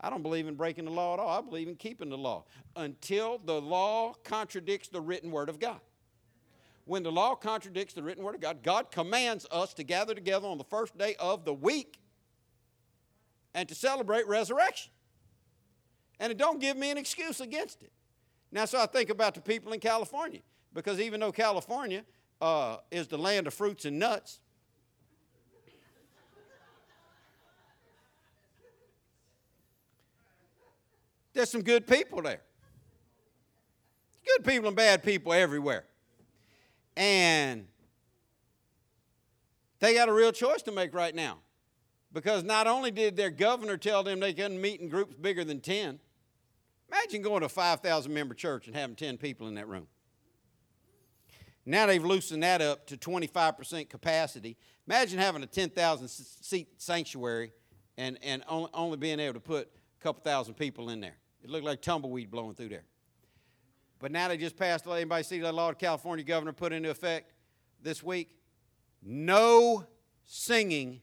I don't believe in breaking the law at all. I believe in keeping the law until the law contradicts the written word of God. When the law contradicts the written word of God, God commands us to gather together on the first day of the week and to celebrate resurrection. And it don't give me an excuse against it. Now, so I think about the people in California, because even though California uh, is the land of fruits and nuts. There's some good people there. Good people and bad people everywhere. And they got a real choice to make right now. Because not only did their governor tell them they couldn't meet in groups bigger than 10, imagine going to a 5,000 member church and having 10 people in that room. Now they've loosened that up to 25% capacity. Imagine having a 10,000 seat sanctuary and, and only, being able to put a couple thousand people in there. It looked like tumbleweed blowing through there. But now they just passed, anybody see the law the California governor put into effect this week? No singing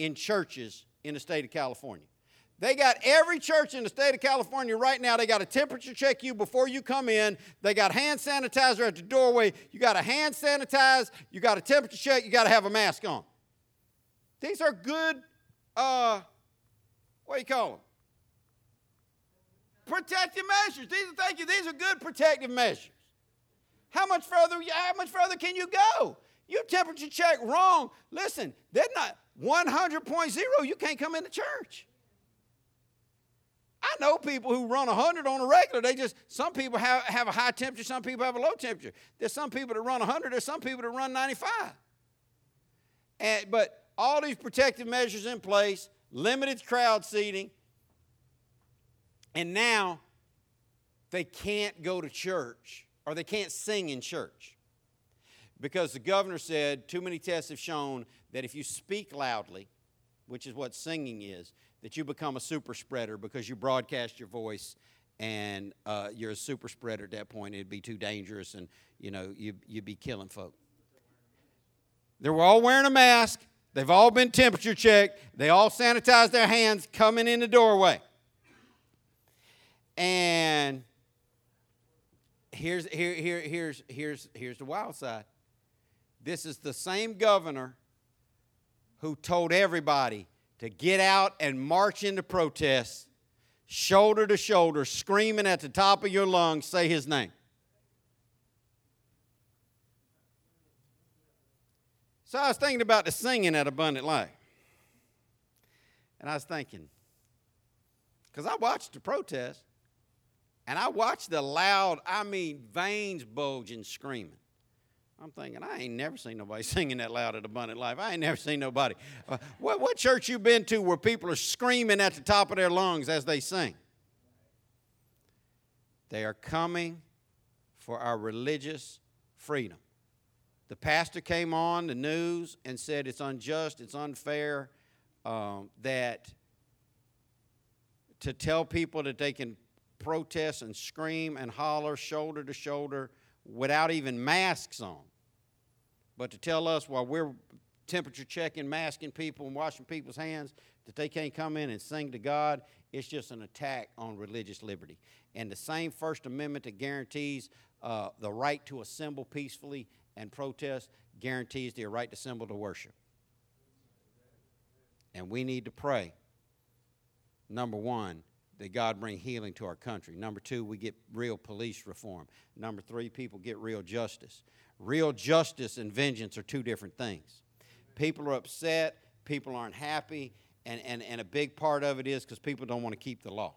in churches in the state of California. They got every church in the state of California right now. They got a temperature check you before you come in. They got hand sanitizer at the doorway. You got a hand sanitize. You got a temperature check. You got to have a mask on. These are good. Uh, what do you call them? Protective measures. These are thank you. These are good protective measures. How much further? How much further can you go? You temperature check wrong. Listen, they're not 100.0. You can't come into church. I know people who run 100 on a regular. They just, some people have, have a high temperature, some people have a low temperature. There's some people that run 100, there's some people that run 95. And, but all these protective measures in place, limited crowd seating, and now they can't go to church or they can't sing in church. Because the governor said too many tests have shown that if you speak loudly, which is what singing is, that you become a super spreader because you broadcast your voice and uh, you're a super spreader at that point. It'd be too dangerous and, you know, you, you'd be killing folk. They were all wearing a mask. They've all been temperature checked. They all sanitized their hands coming in the doorway. And here's, here, here, here's, here's, here's the wild side. This is the same governor who told everybody to get out and march into protest, shoulder to shoulder, screaming at the top of your lungs, say his name. So I was thinking about the singing at Abundant Life. And I was thinking, because I watched the protest, and I watched the loud, I mean, veins bulging, screaming. I'm thinking, I ain't never seen nobody singing that loud at Abundant Life. I ain't never seen nobody. Uh, what, what church you been to where people are screaming at the top of their lungs as they sing? They are coming for our religious freedom. The pastor came on the news and said it's unjust, it's unfair um, that to tell people that they can protest and scream and holler shoulder to shoulder without even masks on. But to tell us while we're temperature checking, masking people, and washing people's hands, that they can't come in and sing to God, it's just an attack on religious liberty. And the same First Amendment that guarantees uh, the right to assemble peacefully and protest guarantees the right to assemble to worship. And we need to pray, number one, that God bring healing to our country. Number two, we get real police reform. Number three, people get real justice. Real justice and vengeance are two different things. People are upset, people aren't happy, and, and, and a big part of it is because people don't want to keep the law.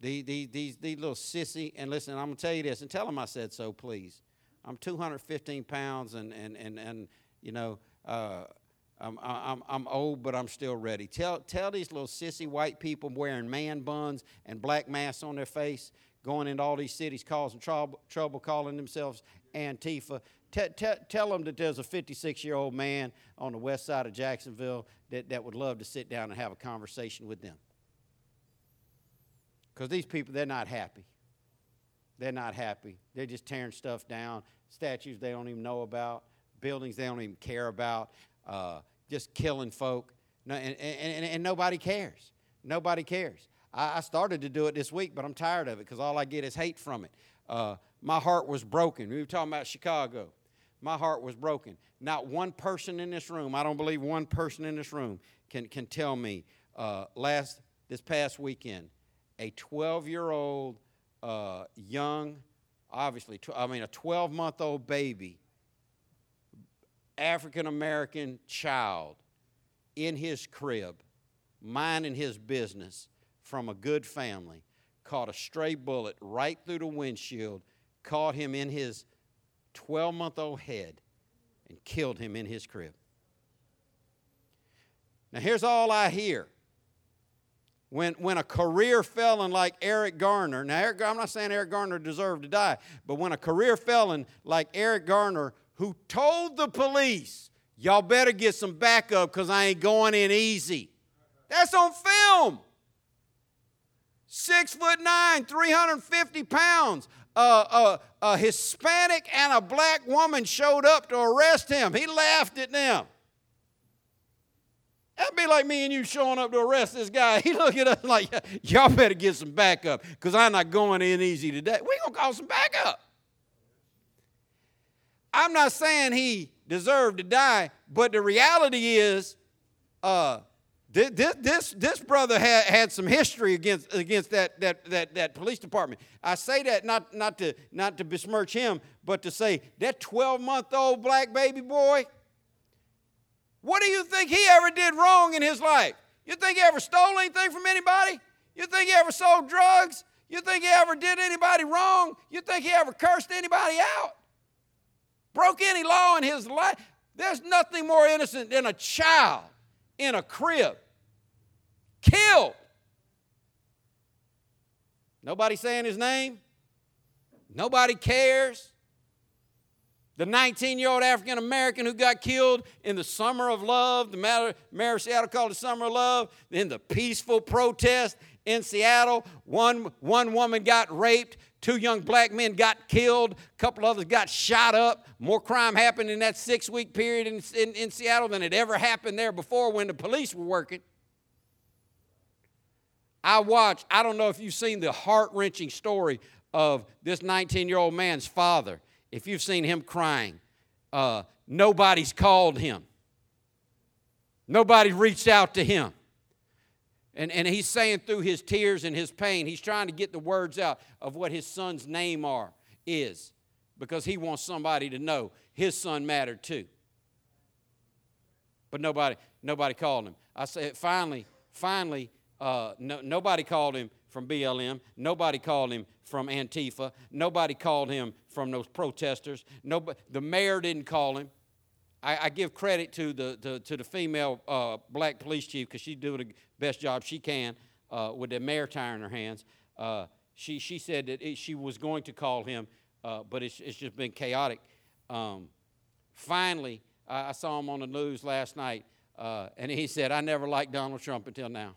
These, these, these, these little sissy, and listen, I'm going to tell you this, and tell them I said so, please. I'm 215 pounds, and, and, and, and you know, uh, I'm, I'm, I'm old, but I'm still ready. Tell, tell these little sissy white people wearing man buns and black masks on their face going into all these cities causing trouble, trouble calling themselves Antifa. T- t- tell them that there's a 56 year old man on the west side of Jacksonville that, that would love to sit down and have a conversation with them. Because these people, they're not happy. They're not happy. They're just tearing stuff down, statues they don't even know about, buildings they don't even care about, uh, just killing folk. No, and, and, and nobody cares. Nobody cares. I, I started to do it this week, but I'm tired of it because all I get is hate from it. Uh, my heart was broken. We were talking about Chicago. My heart was broken. Not one person in this room, I don't believe one person in this room can, can tell me uh, last this past weekend, a 12 year old uh, young, obviously, tw- I mean, a 12 month old baby, African American child in his crib, minding his business, from a good family caught a stray bullet right through the windshield, caught him in his 12 month old head, and killed him in his crib. Now, here's all I hear when, when a career felon like Eric Garner, now Eric, I'm not saying Eric Garner deserved to die, but when a career felon like Eric Garner, who told the police, y'all better get some backup because I ain't going in easy. That's on film. Six foot nine, 350 pounds. Uh, uh, a Hispanic and a black woman showed up to arrest him. He laughed at them. That'd be like me and you showing up to arrest this guy. He look at us like, y'all better get some backup because I'm not going in easy today. we going to call some backup. I'm not saying he deserved to die, but the reality is uh, this, this, this brother had, had some history against, against that, that, that, that police department. I say that not, not, to, not to besmirch him, but to say that 12 month old black baby boy what do you think he ever did wrong in his life? You think he ever stole anything from anybody? You think he ever sold drugs? You think he ever did anybody wrong? You think he ever cursed anybody out? Broke any law in his life? There's nothing more innocent than a child in a crib killed. Nobody saying his name. Nobody cares the 19 year old African American who got killed in the summer of love, the mayor of Seattle called it summer of love, in the peaceful protest in Seattle. One, one woman got raped, two young black men got killed, a couple others got shot up. More crime happened in that six week period in, in, in Seattle than had ever happened there before when the police were working. I watched, I don't know if you've seen the heart wrenching story of this 19 year old man's father if you've seen him crying, uh, nobody's called him. Nobody reached out to him. And, and he's saying through his tears and his pain, he's trying to get the words out of what his son's name are, is, because he wants somebody to know his son mattered too. But nobody, nobody called him. I said, finally, finally, uh, no, nobody called him from BLM. Nobody called him from Antifa. Nobody called him from those protesters. Nobody, the mayor didn't call him. I, I give credit to the, to, to the female uh, black police chief because she's doing the best job she can uh, with the mayor tie in her hands. Uh, she, she said that it, she was going to call him, uh, but it's, it's just been chaotic. Um, finally, I, I, saw him on the news last night, uh, and he said, I never liked Donald Trump until now.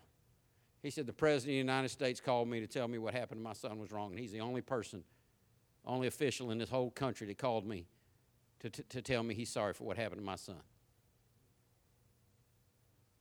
He said, The President of the United States called me to tell me what happened to my son was wrong, and he's the only person, only official in this whole country that called me to, to, tell me he's sorry for what happened to my son.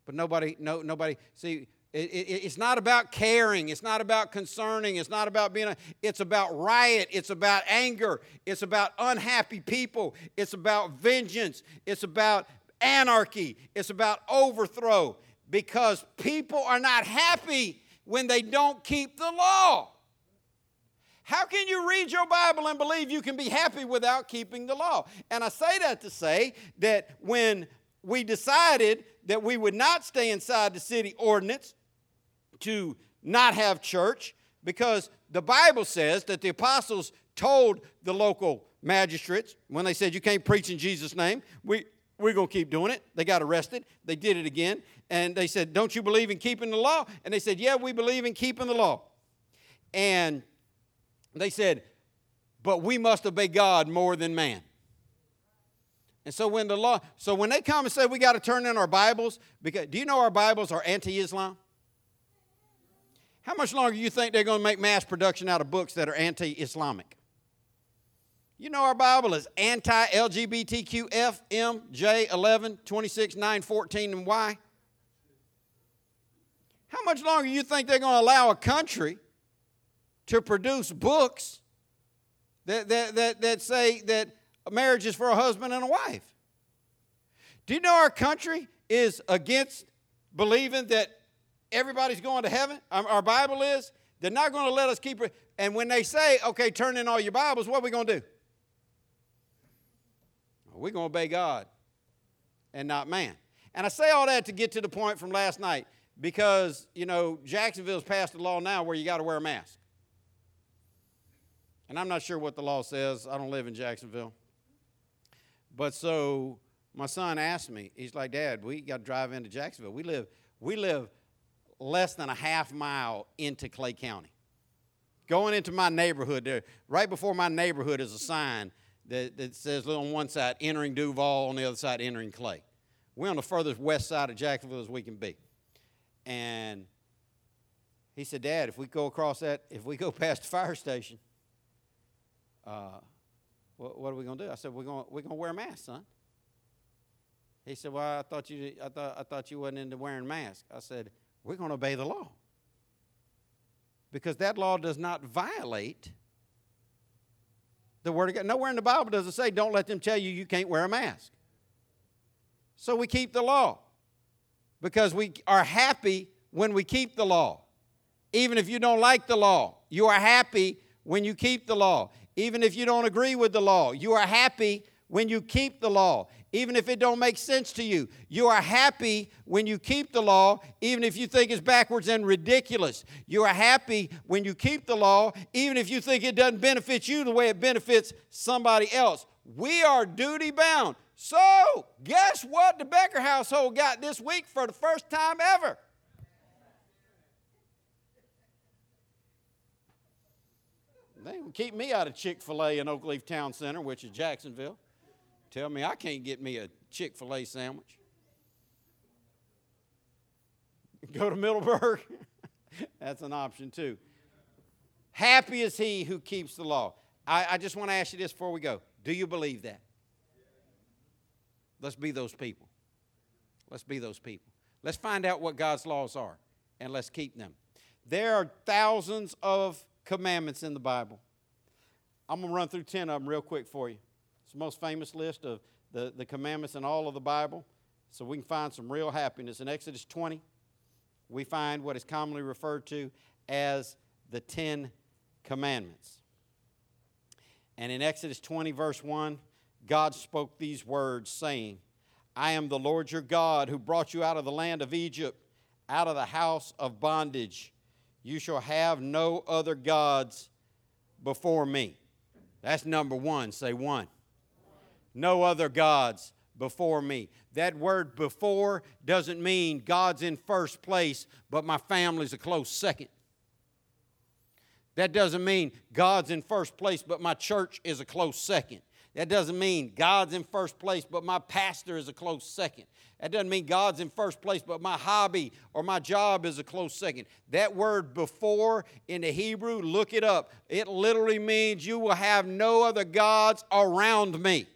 But nobody, no, nobody, see, it, it, it's not about caring. It's not about concerning. It's not about being, a, it's about riot. It's about anger. It's about unhappy people. It's about vengeance. It's about anarchy. It's about overthrow because people are not happy when they don't keep the law. How can you read your Bible and believe you can be happy without keeping the law? And I say that to say that when we decided that we would not stay inside the city ordinance to not have church, because the Bible says that the apostles told the local magistrates when they said, You can't preach in Jesus' name, we, we're going to keep doing it. They got arrested. They did it again. And they said, Don't you believe in keeping the law? And they said, Yeah, we believe in keeping the law. And they said, But we must obey God more than man. And so when the law, so when they come and say we got to turn in our Bibles, because do you know our Bibles are anti-Islam? How much longer do you think they're going to make mass production out of books that are anti-Islamic? You know our Bible is anti LGBTQ F, M, J, 11, 26, 9, 14, and Y. How much longer do you think they're going to allow a country to produce books that, that, that, that say that marriage is for a husband and a wife? Do you know our country is against believing that everybody's going to heaven? Our, Bible is. They're not going to let us keep it. And when they say, okay, turn in all your Bibles, what are we going to do? We're going to obey God and not man. And I say all that to get to the point from last night because, you know, Jacksonville's passed a law now where you got to wear a mask. And I'm not sure what the law says. I don't live in Jacksonville. But so my son asked me, he's like, Dad, we got to drive into Jacksonville. We live, we live less than a half mile into Clay County. Going into my neighborhood, there, right before my neighborhood is a sign that, that says on one side, entering Duval, on the other side, entering Clay. We're on the furthest west side of Jacksonville as we can be. And he said, Dad, if we go across that, if we go past the fire station, uh, what, what, are we going to do? I said, we're going we're gonna wear masks, son. He said, well, I thought you, I thought, I thought you wasn't into wearing masks. I said, we're going to obey the law. Because that law does not violate the Word of God. Nowhere in the Bible does it say, don't let them tell you you can't wear a mask. So we keep the law because we are happy when we keep the law. Even if you don't like the law, you are happy when you keep the law. Even if you don't agree with the law, you are happy when you keep the law even if it don't make sense to you. You are happy when you keep the law, even if you think it's backwards and ridiculous. You are happy when you keep the law, even if you think it doesn't benefit you the way it benefits somebody else. We are duty bound. So, guess what the Becker household got this week for the first time ever? They keep me out of Chick fil A in Oakleaf Town Center, which is Jacksonville. Tell me I can't get me a Chick fil A sandwich. Go to Middleburg. That's an option too. Happy is he who keeps the law. I, I just want to ask you this before we go. Do you believe that? Let's be those people. Let's be those people. Let's find out what God's laws are and let's keep them. There are thousands of commandments in the Bible. I'm going to run through 10 of them real quick for you. It's the most famous list of the, the commandments in all of the Bible. So we can find some real happiness. In Exodus 20, we find what is commonly referred to as the Ten Commandments. And in Exodus 20, verse 1, God spoke these words, saying, I am the Lord your God who brought you out of the land of Egypt, out of the house of bondage. You shall have no other gods before me. That's number one. Say one no other gods before me. That word before doesn't mean God's in first place, but my family's a close second. That doesn't mean God's in first place, but my church is a close second. That doesn't mean God's in first place, but my pastor is a close second. That doesn't mean God's in first place, but my hobby or my job is a close second. That word before in the Hebrew, look it up. It literally means you will have no other gods around me.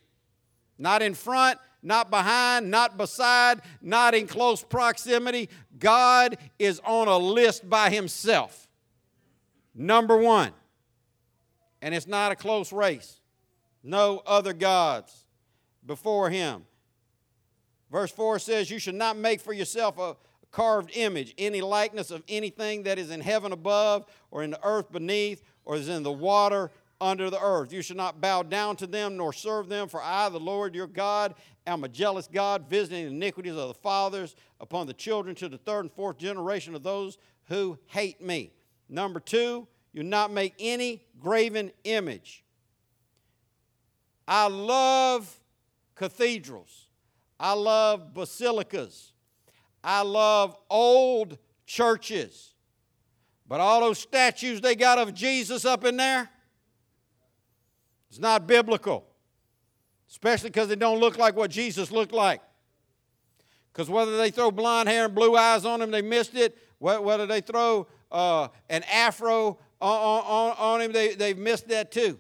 Not in front, not behind, not beside, not in close proximity. God is on a list by himself. Number one. And it's not a close race. No other gods before him. Verse 4 says, You should not make for yourself a carved image, any likeness of anything that is in heaven above, or in the earth beneath, or is in the water under the earth. You should not bow down to them nor serve them, for I, the Lord your God, am a jealous God, visiting the iniquities of the fathers upon the children to the third and fourth generation of those who hate me. Number two, you not make any graven image. I love cathedrals. I love basilicas. I love old churches. But all those statues they got of Jesus up in there, it's not biblical, especially because they don't look like what Jesus looked like. Because whether they throw blonde hair and blue eyes on him, they missed it. Whether they throw uh, an afro on, on, on him, they, they've missed that too.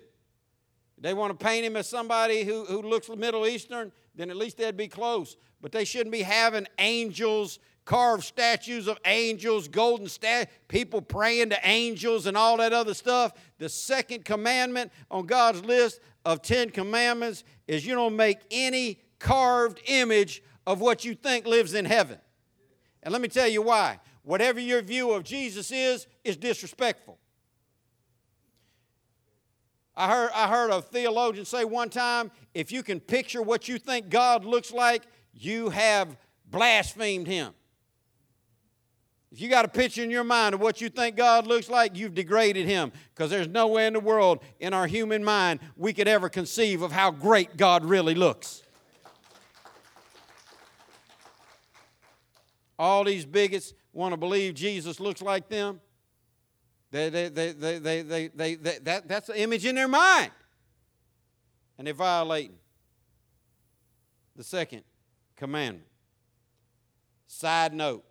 They want to paint him as somebody who, who looks Middle Eastern, then at least they'd be close. But they shouldn't be having angels carved statues of angels, golden stat, people praying to angels, and all that other stuff. The second commandment on God's list of Ten Commandments is you don't make any carved image of what you think lives in heaven. And let me tell you why. Whatever your view of Jesus is, is disrespectful. I heard, I heard a theologian say one time if you can picture what you think God looks like, you have blasphemed him. If you got a picture in your mind of what you think God looks like, you've degraded him because there's no way in the world in our human mind we could ever conceive of how great God really looks. all these bigots want to believe Jesus looks like them. They, they, they, they, they, they, they, that, that's the image in their mind. And they're violating the second commandment. Side note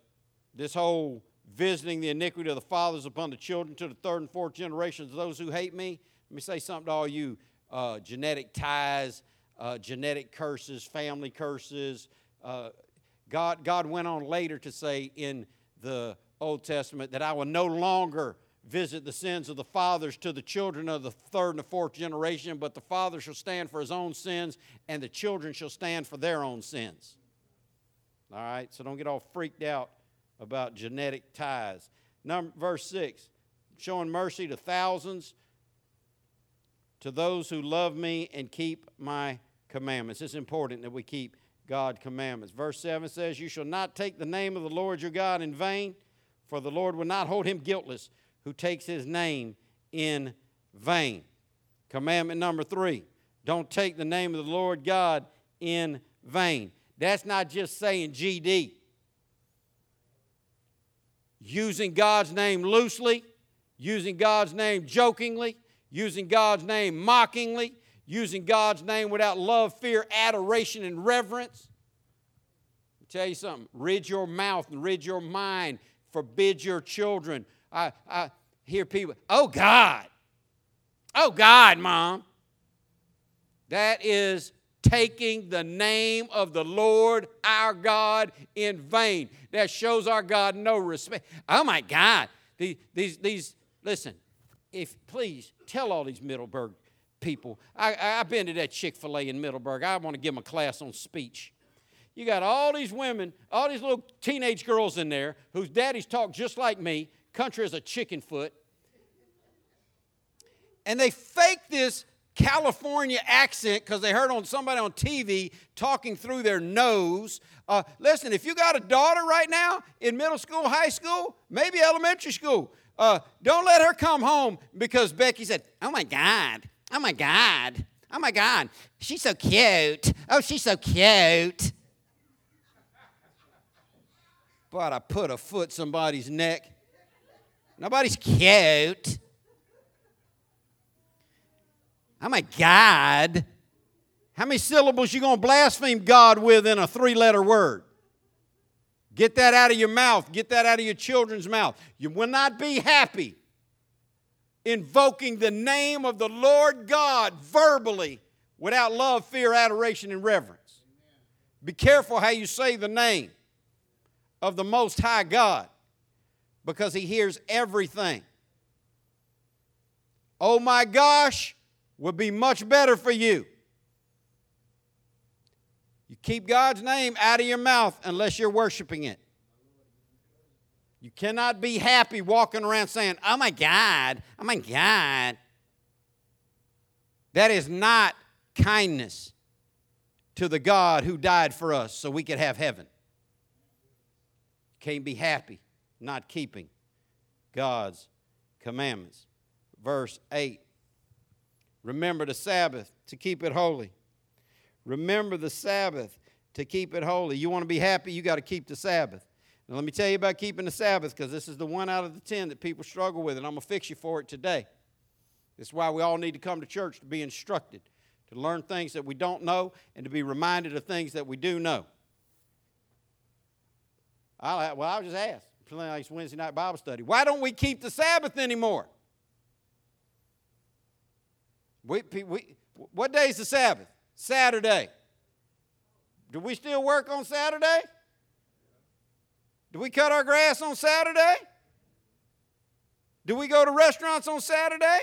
this whole visiting the iniquity of the fathers upon the children to the third and fourth generations of those who hate me. Let me say something to all you uh, genetic ties, uh, genetic curses, family curses. Uh, God, God went on later to say in the Old Testament that I will no longer visit the sins of the fathers to the children of the third and the fourth generation, but the father shall stand for his own sins, and the children shall stand for their own sins. All right, so don't get all freaked out about genetic ties. Number, verse 6 showing mercy to thousands, to those who love me and keep my commandments. It's important that we keep God's commandments. Verse 7 says, You shall not take the name of the Lord your God in vain, for the Lord will not hold him guiltless who takes his name in vain. Commandment number three don't take the name of the Lord God in vain. That's not just saying GD. Using God's name loosely, using God's name jokingly, using God's name mockingly, using God's name without love, fear, adoration, and reverence. Tell you something rid your mouth and rid your mind, forbid your children. I, I hear people, oh God, oh God, mom. That is taking the name of the Lord our God in vain. That shows our God no respect. Oh my God. These, these, these listen, if please tell all these Middleburg people. I, I've been to that Chick fil A in Middleburg. I want to give them a class on speech. You got all these women, all these little teenage girls in there whose daddies talk just like me, country is a chicken foot. And they fake this California accent because they heard on somebody on TV talking through their nose. Uh, listen, if you got a daughter right now in middle school, high school, maybe elementary school, uh, don't let her come home because Becky said, Oh my God, oh my God, oh my God, she's so cute. Oh, she's so cute. But I put a foot somebody's neck. Nobody's cute. Oh I'm a God. How many syllables you going to blaspheme God with in a three-letter word? Get that out of your mouth. Get that out of your children's mouth. You will not be happy invoking the name of the Lord God verbally without love, fear, adoration, and reverence. Be careful how you say the name of the Most High God because He hears everything. Oh my gosh, would be much better for you. You keep God's name out of your mouth unless you're worshiping it. You cannot be happy walking around saying, Oh my God, oh my God. That is not kindness to the God who died for us so we could have heaven. Can't be happy not keeping God's commandments. Verse 8 Remember the Sabbath to keep it holy. Remember the Sabbath to keep it holy. You want to be happy, you got to keep the Sabbath. Now, let me tell you about keeping the Sabbath because this is the one out of the ten that people struggle with, and I'm going to fix you for it today. This is why we all need to come to church to be instructed, to learn things that we don't know, and to be reminded of things that we do know. I'll, well, I'll just ask. Like Wednesday night Bible study. Why don't we keep the Sabbath anymore? We, we, what day is the Sabbath? Saturday. Do we still work on Saturday? Do we cut our grass on Saturday? Do we go to restaurants on Saturday?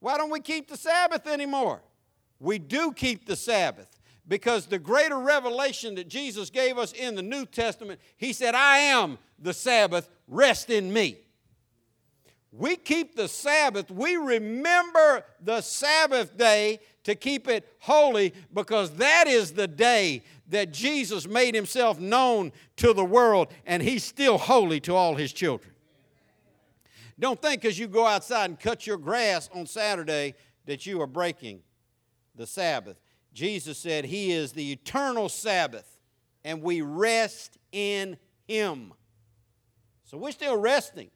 Why don't we keep the Sabbath anymore? We do keep the Sabbath because the greater revelation that Jesus gave us in the New Testament, He said, I am the Sabbath, rest in me. We keep the Sabbath. We remember the Sabbath day to keep it holy because that is the day that Jesus made himself known to the world and he's still holy to all his children. Don't think as you go outside and cut your grass on Saturday that you are breaking the Sabbath. Jesus said he is the eternal Sabbath and we rest in Him. So we're still resting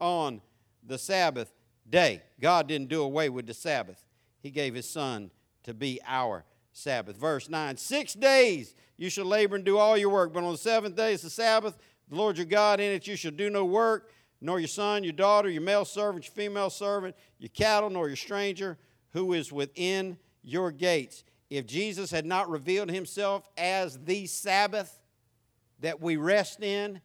on the Sabbath day. God didn't do away with the Sabbath, He gave His Son to be our Sabbath. Verse 9 Six days you shall labor and do all your work, but on the seventh day is the Sabbath. The Lord your God in it you shall do no work, nor your son, your daughter, your male servant, your female servant, your cattle, nor your stranger who is within your gates. If Jesus had not revealed himself as the Sabbath that we rest in,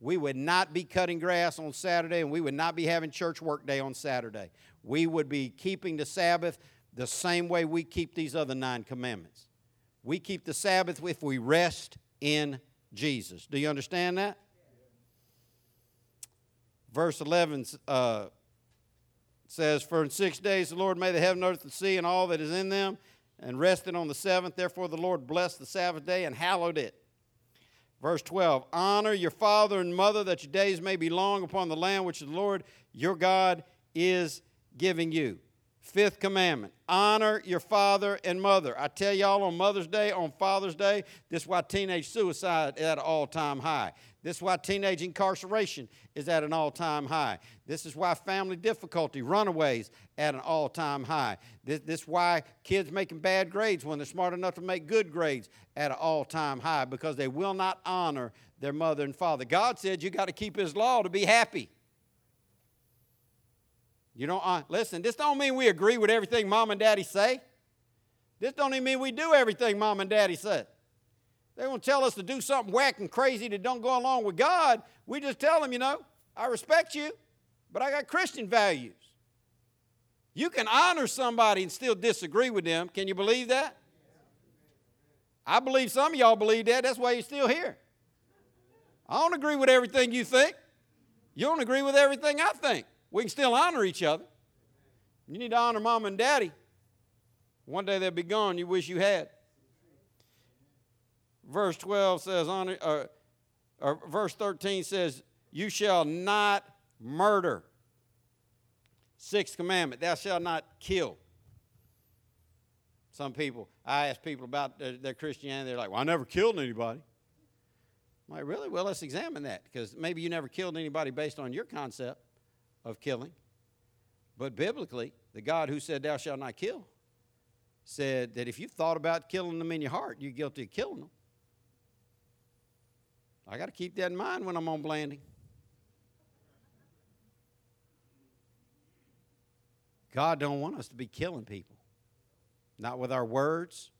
we would not be cutting grass on Saturday and we would not be having church work day on Saturday. We would be keeping the Sabbath the same way we keep these other nine commandments. We keep the Sabbath if we rest in Jesus. Do you understand that? Verse 11 uh, says, For in six days the Lord made the heaven, earth, and sea, and all that is in them, and rested on the seventh. Therefore the Lord blessed the Sabbath day and hallowed it. Verse 12 Honor your father and mother, that your days may be long upon the land which the Lord your God is giving you. Fifth commandment honor your father and mother. I tell y'all on Mother's Day, on Father's Day, this is why teenage suicide is at an all time high. This is why teenage incarceration is at an all time high. This is why family difficulty, runaways, at an all time high. This, this is why kids making bad grades when they're smart enough to make good grades at an all time high because they will not honor their mother and father. God said you got to keep His law to be happy. You don't uh, listen. This don't mean we agree with everything mom and daddy say. This don't even mean we do everything mom and daddy said. They want to tell us to do something whack and crazy that don't go along with God. We just tell them, you know, I respect you, but I got Christian values. You can honor somebody and still disagree with them. Can you believe that? I believe some of y'all believe that. That's why you're still here. I don't agree with everything you think. You don't agree with everything I think. We can still honor each other. You need to honor mom and daddy. One day they'll be gone. You wish you had verse 12 says, uh, or verse 13 says, You shall not murder. Sixth commandment, thou shalt not kill. Some people, I ask people about their, their Christianity, they're like, Well, I never killed anybody. I'm like, Really? Well, let's examine that because maybe you never killed anybody based on your concept of killing. But biblically, the God who said, Thou shalt not kill, said that if you thought about killing them in your heart, you're guilty of killing them. I got to keep that in mind when I'm on Blanding. God don't want us to be killing people. Not with our words,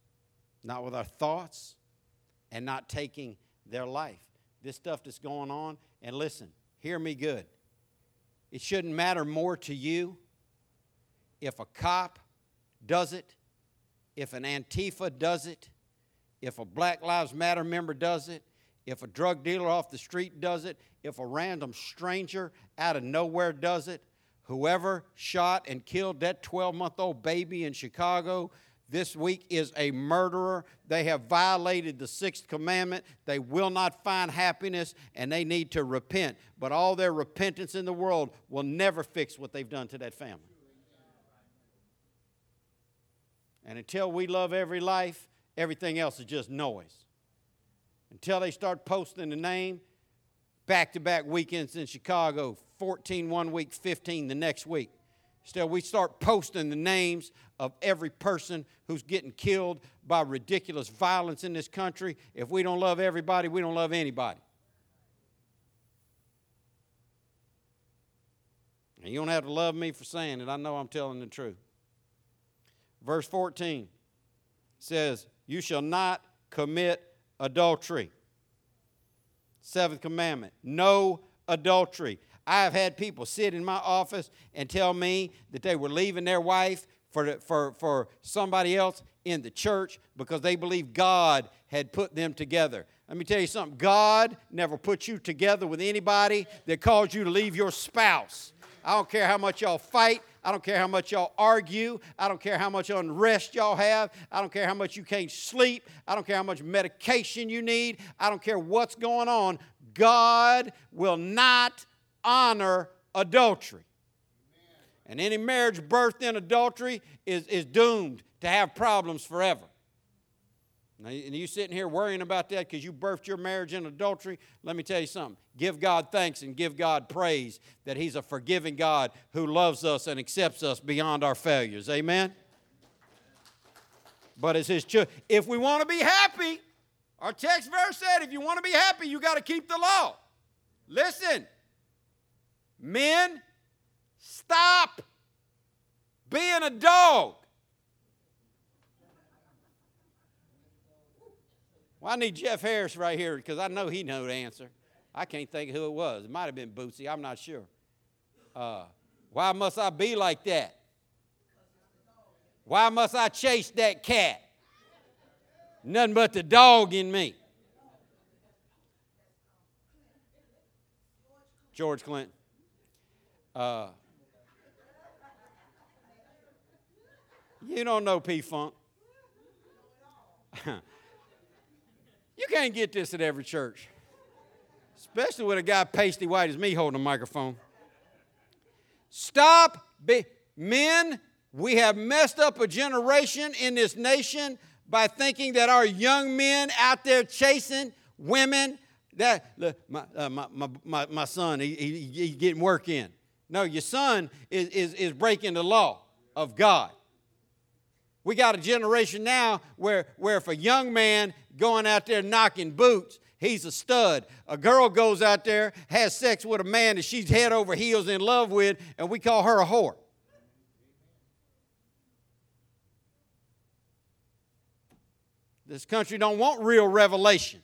not with our thoughts, and not taking their life. This stuff that's going on, and listen, hear me good. It shouldn't matter more to you if a cop does it, if an Antifa does it, if a Black Lives Matter member does it, if a drug dealer off the street does it, if a random stranger out of nowhere does it, whoever shot and killed that 12 month old baby in Chicago this week is a murderer. They have violated the sixth commandment. They will not find happiness and they need to repent. But all their repentance in the world will never fix what they've done to that family. And until we love every life, everything else is just noise until they start posting the name. Back to back weekends in Chicago 14 one week, 15 the next week. Still, we start posting the names of every person who's getting killed by ridiculous violence in this country. If we don't love everybody, we don't love anybody. And you don't have to love me for saying it. I know I'm telling the truth. Verse 14 says, You shall not commit adultery. Seventh commandment no adultery. I have had people sit in my office and tell me that they were leaving their wife for, for, for somebody else in the church because they believe God had put them together. Let me tell you something God never put you together with anybody that caused you to leave your spouse. I don't care how much y'all fight. I don't care how much y'all argue. I don't care how much unrest y'all have. I don't care how much you can't sleep. I don't care how much medication you need. I don't care what's going on. God will not honor adultery. And any marriage birthed in adultery is, is doomed to have problems forever. Now, and you sitting here worrying about that because you birthed your marriage in adultery. Let me tell you something. Give God thanks and give God praise that He's a forgiving God who loves us and accepts us beyond our failures. Amen? But as His church, if we want to be happy, our text verse said if you want to be happy, you got to keep the law. Listen, men, stop being a dog. Well, I need Jeff Harris right here because I know he know the answer. I can't think who it was. It might have been Bootsy. I'm not sure. Uh, why must I be like that? Why must I chase that cat? Nothing but the dog in me. George Clinton. Uh, you don't know P Funk. You can't get this at every church, especially with a guy pasty white as me holding a microphone. Stop, be, men. We have messed up a generation in this nation by thinking that our young men out there chasing women. That look, my, uh, my, my, my, son, he, he, he's getting work in. No, your son is, is, is breaking the law of God. We got a generation now where, where if a young man going out there knocking boots, he's a stud. A girl goes out there, has sex with a man that she's head over heels in love with, and we call her a whore. This country don't want real revelation.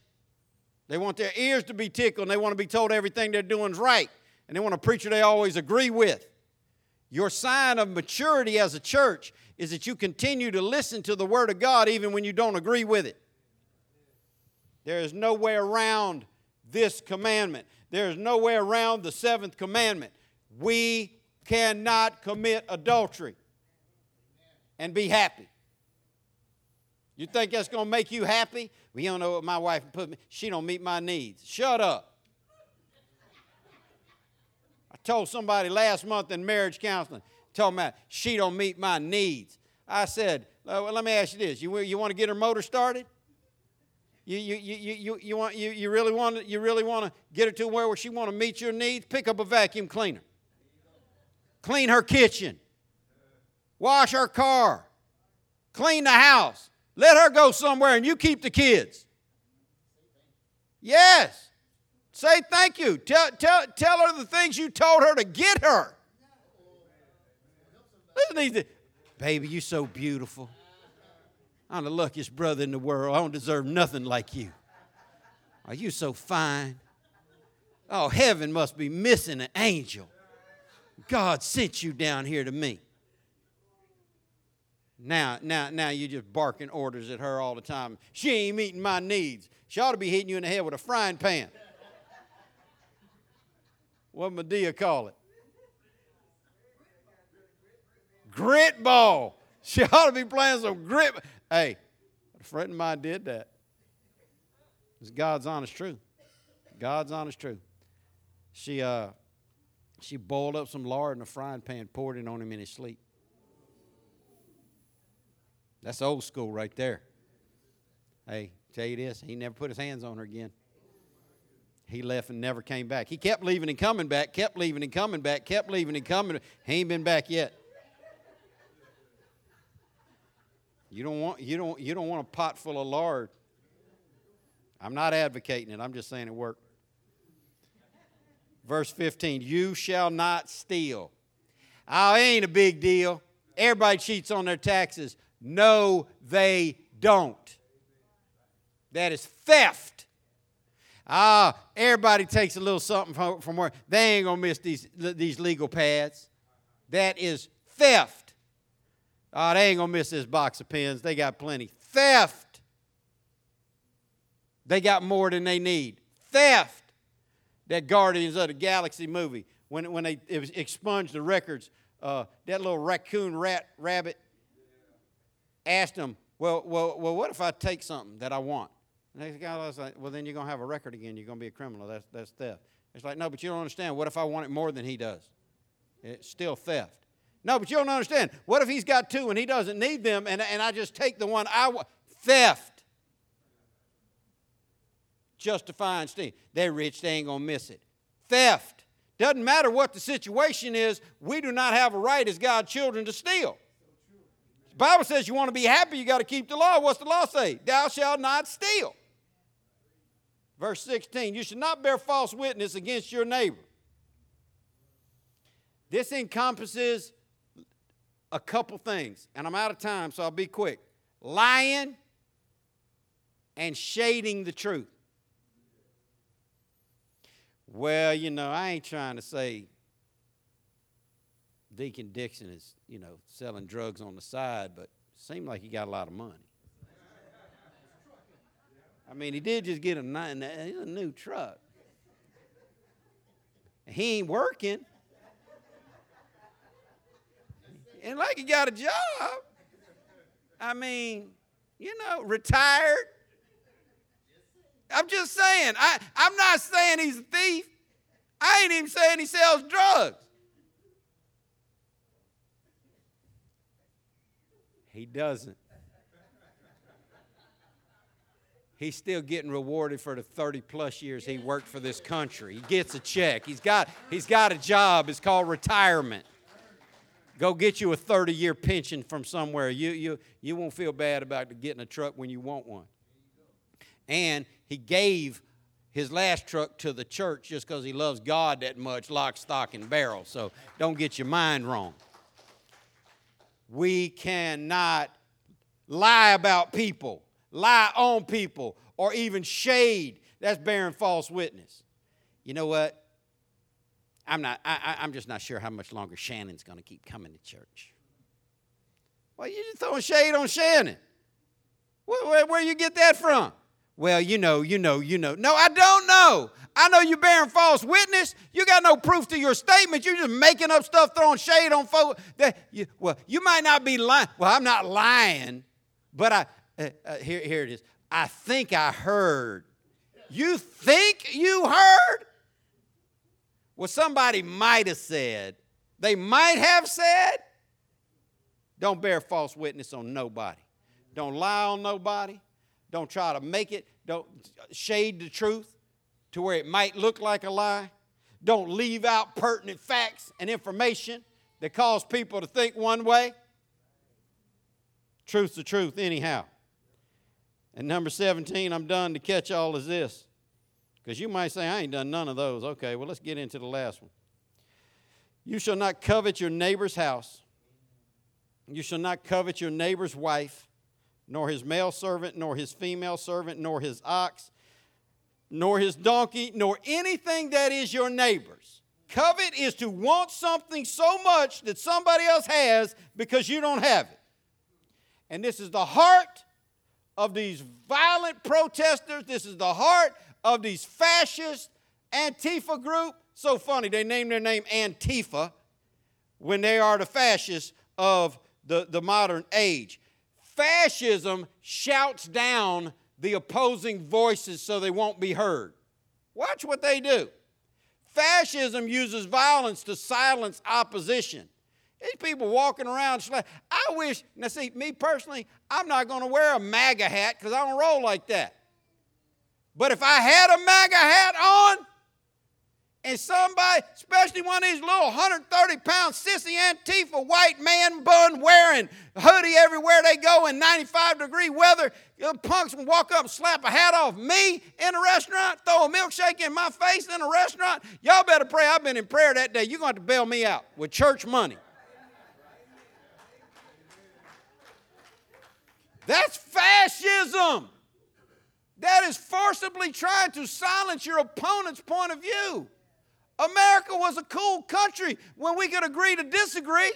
They want their ears to be tickled and they want to be told everything they're doing is right. And they want a preacher they always agree with. Your sign of maturity as a church is that you continue to listen to the Word of God even when you don't agree with it. There is no way around this commandment. There is no way around the seventh commandment. We cannot commit adultery and be happy. You think that's going to make you happy? Well, you don't know what my wife put me. She don't meet my needs. Shut up. I told somebody last month in marriage counseling, told me she don't meet my needs. I said, well, let me ask you this: you, you want to get her motor started? You, you, you, you, you, want, you, you really want you really want to get her to where she want to meet your needs? Pick up a vacuum cleaner. Clean her kitchen. Wash her car. Clean the house. Let her go somewhere and you keep the kids. Yes. Say thank you. Tell, tell, tell her the things you told her to get her. Listen to these. Baby, you're so beautiful. I'm the luckiest brother in the world. I don't deserve nothing like you. Are you so fine? Oh, heaven must be missing an angel. God sent you down here to me. Now, now, now you're just barking orders at her all the time. She ain't meeting my needs. She ought to be hitting you in the head with a frying pan. What Madea call it? Grit ball. She ought to be playing some grit. Hey, a friend of mine did that. It's God's honest truth. God's honest truth. She uh she boiled up some lard in a frying pan, poured it on him in his sleep. That's old school right there. Hey, tell you this, he never put his hands on her again. He left and never came back. He kept leaving and coming back, kept leaving and coming back, kept leaving and coming. He ain't been back yet. You don't want you don't you don't want a pot full of lard. I'm not advocating it. I'm just saying it worked. Verse 15, you shall not steal. Oh, ain't a big deal. Everybody cheats on their taxes. No, they don't. That is theft. Ah, everybody takes a little something from, from where they ain't gonna miss these, these legal pads. That is theft. Oh, they ain't going to miss this box of pens. They got plenty. Theft. They got more than they need. Theft. That Guardians of the Galaxy movie, when, when they expunged the records, uh, that little raccoon rat rabbit asked them, well, well, well, what if I take something that I want? And the guy was like, well, then you're going to have a record again. You're going to be a criminal. That's, that's theft. It's like, no, but you don't understand. What if I want it more than he does? It's still theft. No, but you don't understand. What if he's got two and he doesn't need them and, and I just take the one I want? Theft. justifying stealing. They're rich, they ain't gonna miss it. Theft. Doesn't matter what the situation is, we do not have a right as God's children to steal. The Bible says you want to be happy, you got to keep the law. What's the law say? Thou shalt not steal. Verse 16, you should not bear false witness against your neighbor. This encompasses a couple things, and I'm out of time, so I'll be quick. Lying and shading the truth. Well, you know, I ain't trying to say Deacon Dixon is, you know, selling drugs on the side, but seemed like he got a lot of money. I mean, he did just get a, a new truck. He ain't working. And like he got a job. I mean, you know, retired. I'm just saying, I, I'm not saying he's a thief. I ain't even saying he sells drugs. He doesn't. He's still getting rewarded for the 30 plus years he worked for this country. He gets a check. He's got, he's got a job. It's called retirement. Go get you a 30 year pension from somewhere. You, you, you won't feel bad about getting a truck when you want one. And he gave his last truck to the church just because he loves God that much, lock, stock, and barrel. So don't get your mind wrong. We cannot lie about people, lie on people, or even shade. That's bearing false witness. You know what? I'm not. I, am just not sure how much longer Shannon's going to keep coming to church. Well, you just throwing shade on Shannon. Where, where, where you get that from? Well, you know, you know, you know. No, I don't know. I know you're bearing false witness. You got no proof to your statement. You're just making up stuff, throwing shade on folks. That you, well, you might not be lying. Well, I'm not lying, but I uh, uh, here, here it is. I think I heard. You think you heard? Well, somebody might have said. They might have said. Don't bear false witness on nobody. Don't lie on nobody. Don't try to make it, don't shade the truth to where it might look like a lie. Don't leave out pertinent facts and information that cause people to think one way. Truth's the truth, anyhow. And number 17, I'm done to catch all is this. Because you might say, I ain't done none of those. Okay, well, let's get into the last one. You shall not covet your neighbor's house. You shall not covet your neighbor's wife, nor his male servant, nor his female servant, nor his ox, nor his donkey, nor anything that is your neighbor's. Covet is to want something so much that somebody else has because you don't have it. And this is the heart of these violent protesters. This is the heart of these fascist Antifa group. So funny, they name their name Antifa when they are the fascists of the, the modern age. Fascism shouts down the opposing voices so they won't be heard. Watch what they do. Fascism uses violence to silence opposition. These people walking around, I wish, now see, me personally, I'm not going to wear a MAGA hat because I don't roll like that. But if I had a MAGA hat on, and somebody, especially one of these little 130 pound sissy Antifa white man bun wearing hoodie everywhere they go in 95 degree weather, the punks will walk up and slap a hat off me in a restaurant, throw a milkshake in my face in a restaurant. Y'all better pray. I've been in prayer that day. You're going to, to bail me out with church money. That's fascism. That is forcibly trying to silence your opponent's point of view. America was a cool country when we could agree to disagree.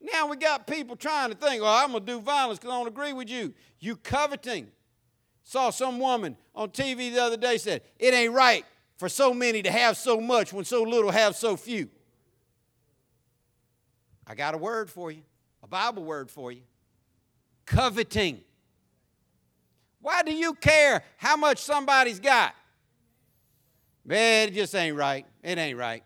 Now we got people trying to think, well, I'm going to do violence because I don't agree with you. You coveting. Saw some woman on TV the other day said, it ain't right for so many to have so much when so little have so few. I got a word for you, a Bible word for you. Coveting. Why do you care how much somebody's got? Man, it just ain't right. It ain't right.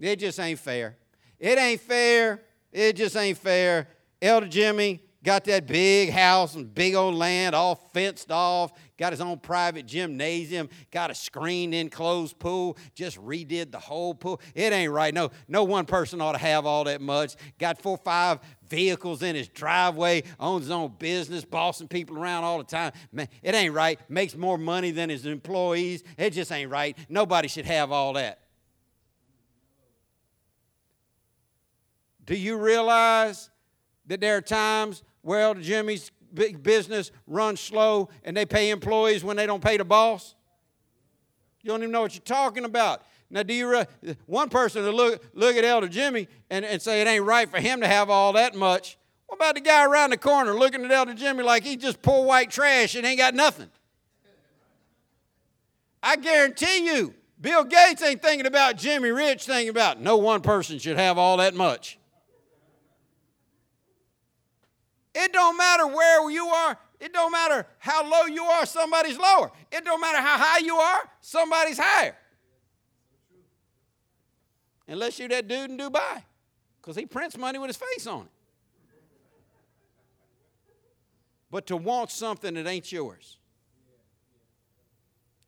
It just ain't fair. It ain't fair. It just ain't fair. Elder Jimmy, got that big house and big old land all fenced off, got his own private gymnasium, got a screened enclosed pool, just redid the whole pool. It ain't right. No, no one person ought to have all that much. Got four, five vehicles in his driveway, owns his own business, bossing people around all the time. Man, it ain't right. Makes more money than his employees. It just ain't right. Nobody should have all that. Do you realize that there are times where the Jimmy's big business runs slow and they pay employees when they don't pay the boss? You don't even know what you're talking about. Now, do you re- one person to look look at Elder Jimmy and, and say it ain't right for him to have all that much? What about the guy around the corner looking at Elder Jimmy like he's just poor white trash and ain't got nothing? I guarantee you, Bill Gates ain't thinking about Jimmy Rich, thinking about no one person should have all that much. It don't matter where you are. It don't matter how low you are, somebody's lower. It don't matter how high you are, somebody's higher. Unless you're that dude in Dubai, because he prints money with his face on it. But to want something that ain't yours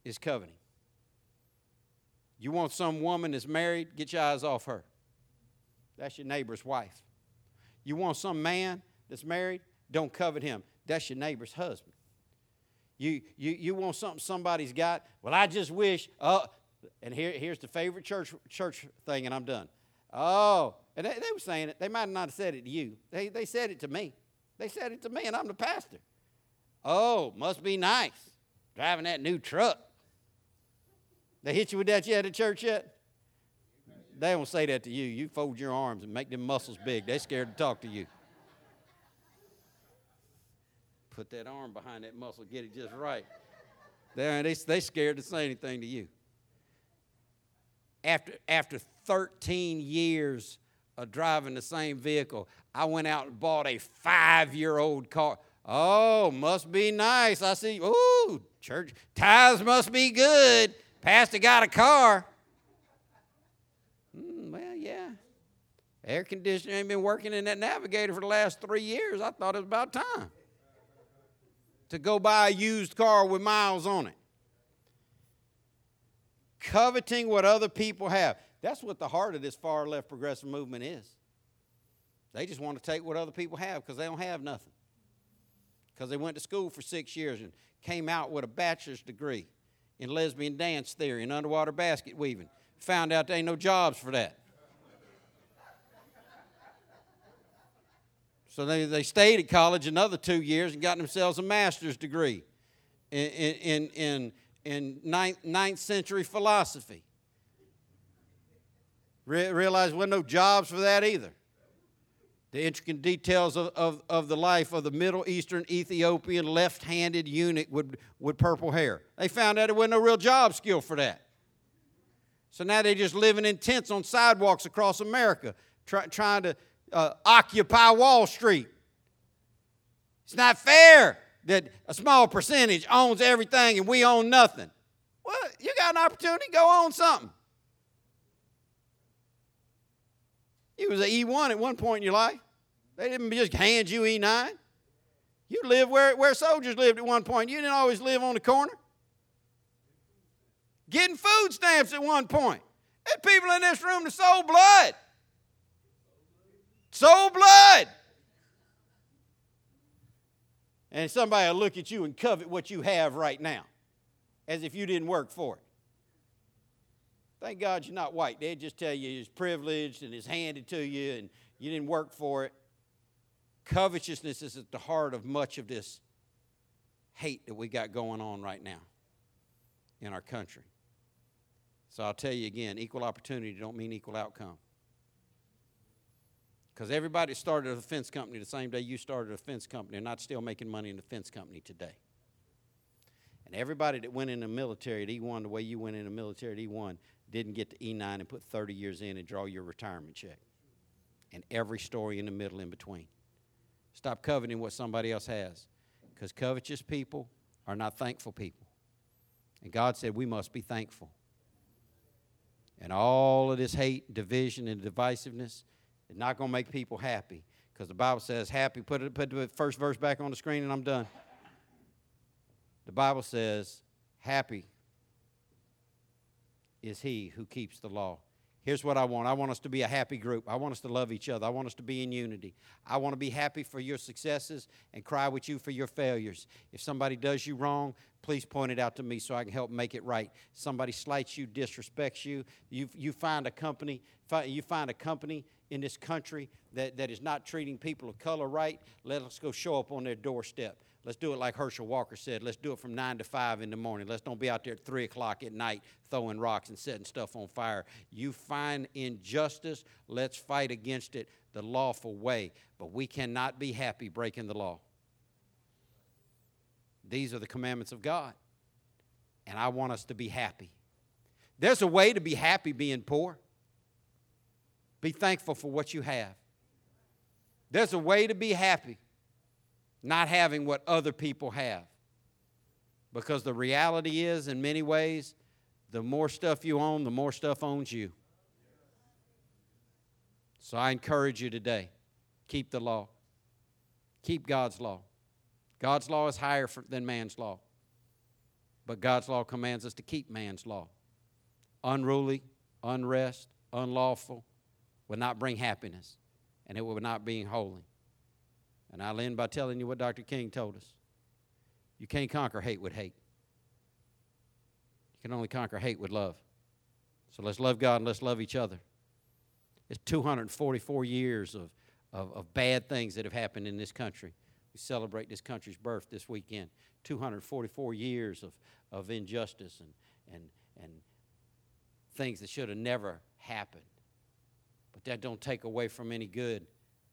is coveting. You want some woman that's married, get your eyes off her. That's your neighbor's wife. You want some man that's married, don't covet him. That's your neighbor's husband. You, you, you want something somebody's got? Well, I just wish, uh, and here, here's the favorite church, church thing, and I'm done. Oh, and they, they were saying it. They might not have said it to you. They, they said it to me. They said it to me, and I'm the pastor. Oh, must be nice driving that new truck. They hit you with that yet at church yet? They don't say that to you. You fold your arms and make them muscles big. They're scared to talk to you. Put that arm behind that muscle, get it just right. They're, they, they scared to say anything to you. After, after 13 years of driving the same vehicle, I went out and bought a five year old car. Oh, must be nice. I see, ooh, church tithes must be good. Pastor got a car. Mm, well, yeah. Air conditioner ain't been working in that navigator for the last three years. I thought it was about time to go buy a used car with miles on it. Coveting what other people have. That's what the heart of this far left progressive movement is. They just want to take what other people have because they don't have nothing. Because they went to school for six years and came out with a bachelor's degree in lesbian dance theory and underwater basket weaving. Found out there ain't no jobs for that. So they, they stayed at college another two years and got themselves a master's degree in, in, in, in ninth, ninth century philosophy. Re- realized there wasn't no jobs for that either. The intricate details of, of, of the life of the Middle Eastern Ethiopian left handed eunuch with, with purple hair. They found out there wasn't no real job skill for that. So now they're just living in tents on sidewalks across America, try, trying to uh, occupy Wall Street. It's not fair that a small percentage owns everything and we own nothing. Well, you got an opportunity, go own something. You was an E1 at one point in your life. They didn't just hand you E9. You lived where, where soldiers lived at one point. You didn't always live on the corner. Getting food stamps at one point. People in this room that sold blood. Sold blood. And somebody will look at you and covet what you have right now as if you didn't work for it. Thank God you're not white. They'd just tell you it's privileged and it's handed to you and you didn't work for it. Covetousness is at the heart of much of this hate that we got going on right now in our country. So I'll tell you again equal opportunity don't mean equal outcome. Because everybody started a fence company the same day you started a fence company and not still making money in the fence company today. And everybody that went in the military at E1 the way you went in the military at E1 didn't get to E9 and put 30 years in and draw your retirement check. And every story in the middle in between. Stop coveting what somebody else has. Because covetous people are not thankful people. And God said we must be thankful. And all of this hate, division, and divisiveness is not going to make people happy Because the Bible says, happy, put, it, put the first verse back on the screen and I'm done. The Bible says, happy is he who keeps the law. Here's what I want I want us to be a happy group. I want us to love each other. I want us to be in unity. I want to be happy for your successes and cry with you for your failures. If somebody does you wrong, please point it out to me so I can help make it right. Somebody slights you, disrespects you, you, you find a company, you find a company in this country that, that is not treating people of color right, let us go show up on their doorstep. Let's do it like Herschel Walker said. Let's do it from 9 to 5 in the morning. Let's don't be out there at 3 o'clock at night throwing rocks and setting stuff on fire. You find injustice, let's fight against it the lawful way. But we cannot be happy breaking the law. These are the commandments of God. And I want us to be happy. There's a way to be happy being poor. Be thankful for what you have. There's a way to be happy not having what other people have. Because the reality is, in many ways, the more stuff you own, the more stuff owns you. So I encourage you today keep the law, keep God's law. God's law is higher for, than man's law, but God's law commands us to keep man's law. Unruly, unrest, unlawful will not bring happiness, and it will not be holy. And I'll end by telling you what Dr. King told us. You can't conquer hate with hate. You can only conquer hate with love. So let's love God and let's love each other. It's 244 years of, of, of bad things that have happened in this country. We celebrate this country's birth this weekend. 244 years of, of injustice and, and, and things that should have never happened. That don't take away from any good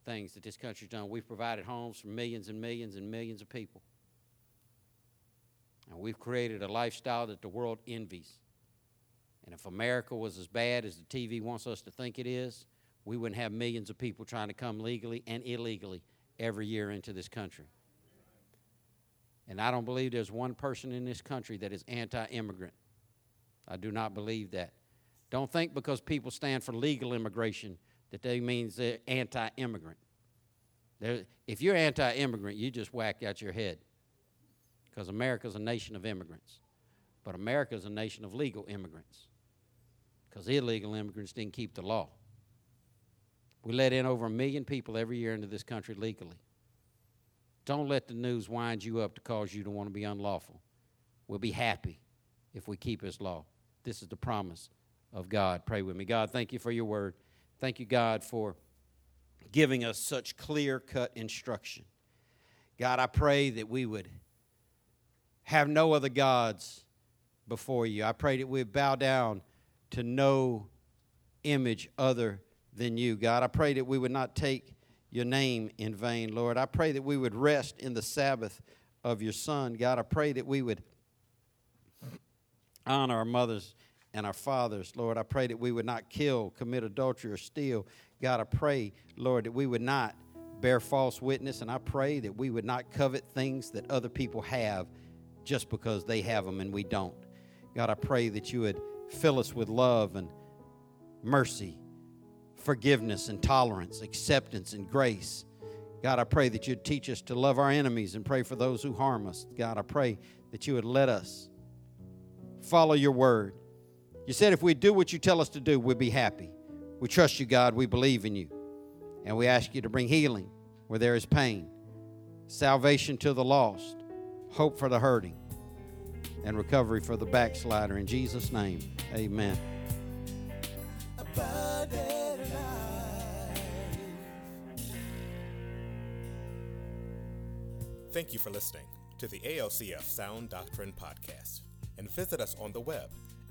things that this country's done. We've provided homes for millions and millions and millions of people. And we've created a lifestyle that the world envies. And if America was as bad as the TV wants us to think it is, we wouldn't have millions of people trying to come legally and illegally every year into this country. And I don't believe there's one person in this country that is anti immigrant. I do not believe that. Don't think because people stand for legal immigration that they means they're anti-immigrant. They're, if you're anti-immigrant, you just whack out your head because America's a nation of immigrants. But America's a nation of legal immigrants because illegal immigrants didn't keep the law. We let in over a million people every year into this country legally. Don't let the news wind you up to cause you to want to be unlawful. We'll be happy if we keep His law. This is the promise of God. Pray with me. God, thank you for your word. Thank you, God, for giving us such clear cut instruction. God, I pray that we would have no other gods before you. I pray that we would bow down to no image other than you. God, I pray that we would not take your name in vain, Lord. I pray that we would rest in the Sabbath of your Son. God, I pray that we would honor our mothers and our fathers. Lord, I pray that we would not kill, commit adultery, or steal. God, I pray, Lord, that we would not bear false witness, and I pray that we would not covet things that other people have just because they have them and we don't. God, I pray that you would fill us with love and mercy, forgiveness and tolerance, acceptance and grace. God, I pray that you'd teach us to love our enemies and pray for those who harm us. God, I pray that you would let us follow your word you said if we do what you tell us to do, we'll be happy. We trust you, God. We believe in you. And we ask you to bring healing where there is pain, salvation to the lost, hope for the hurting, and recovery for the backslider. In Jesus' name, amen. Thank you for listening to the ALCF Sound Doctrine Podcast and visit us on the web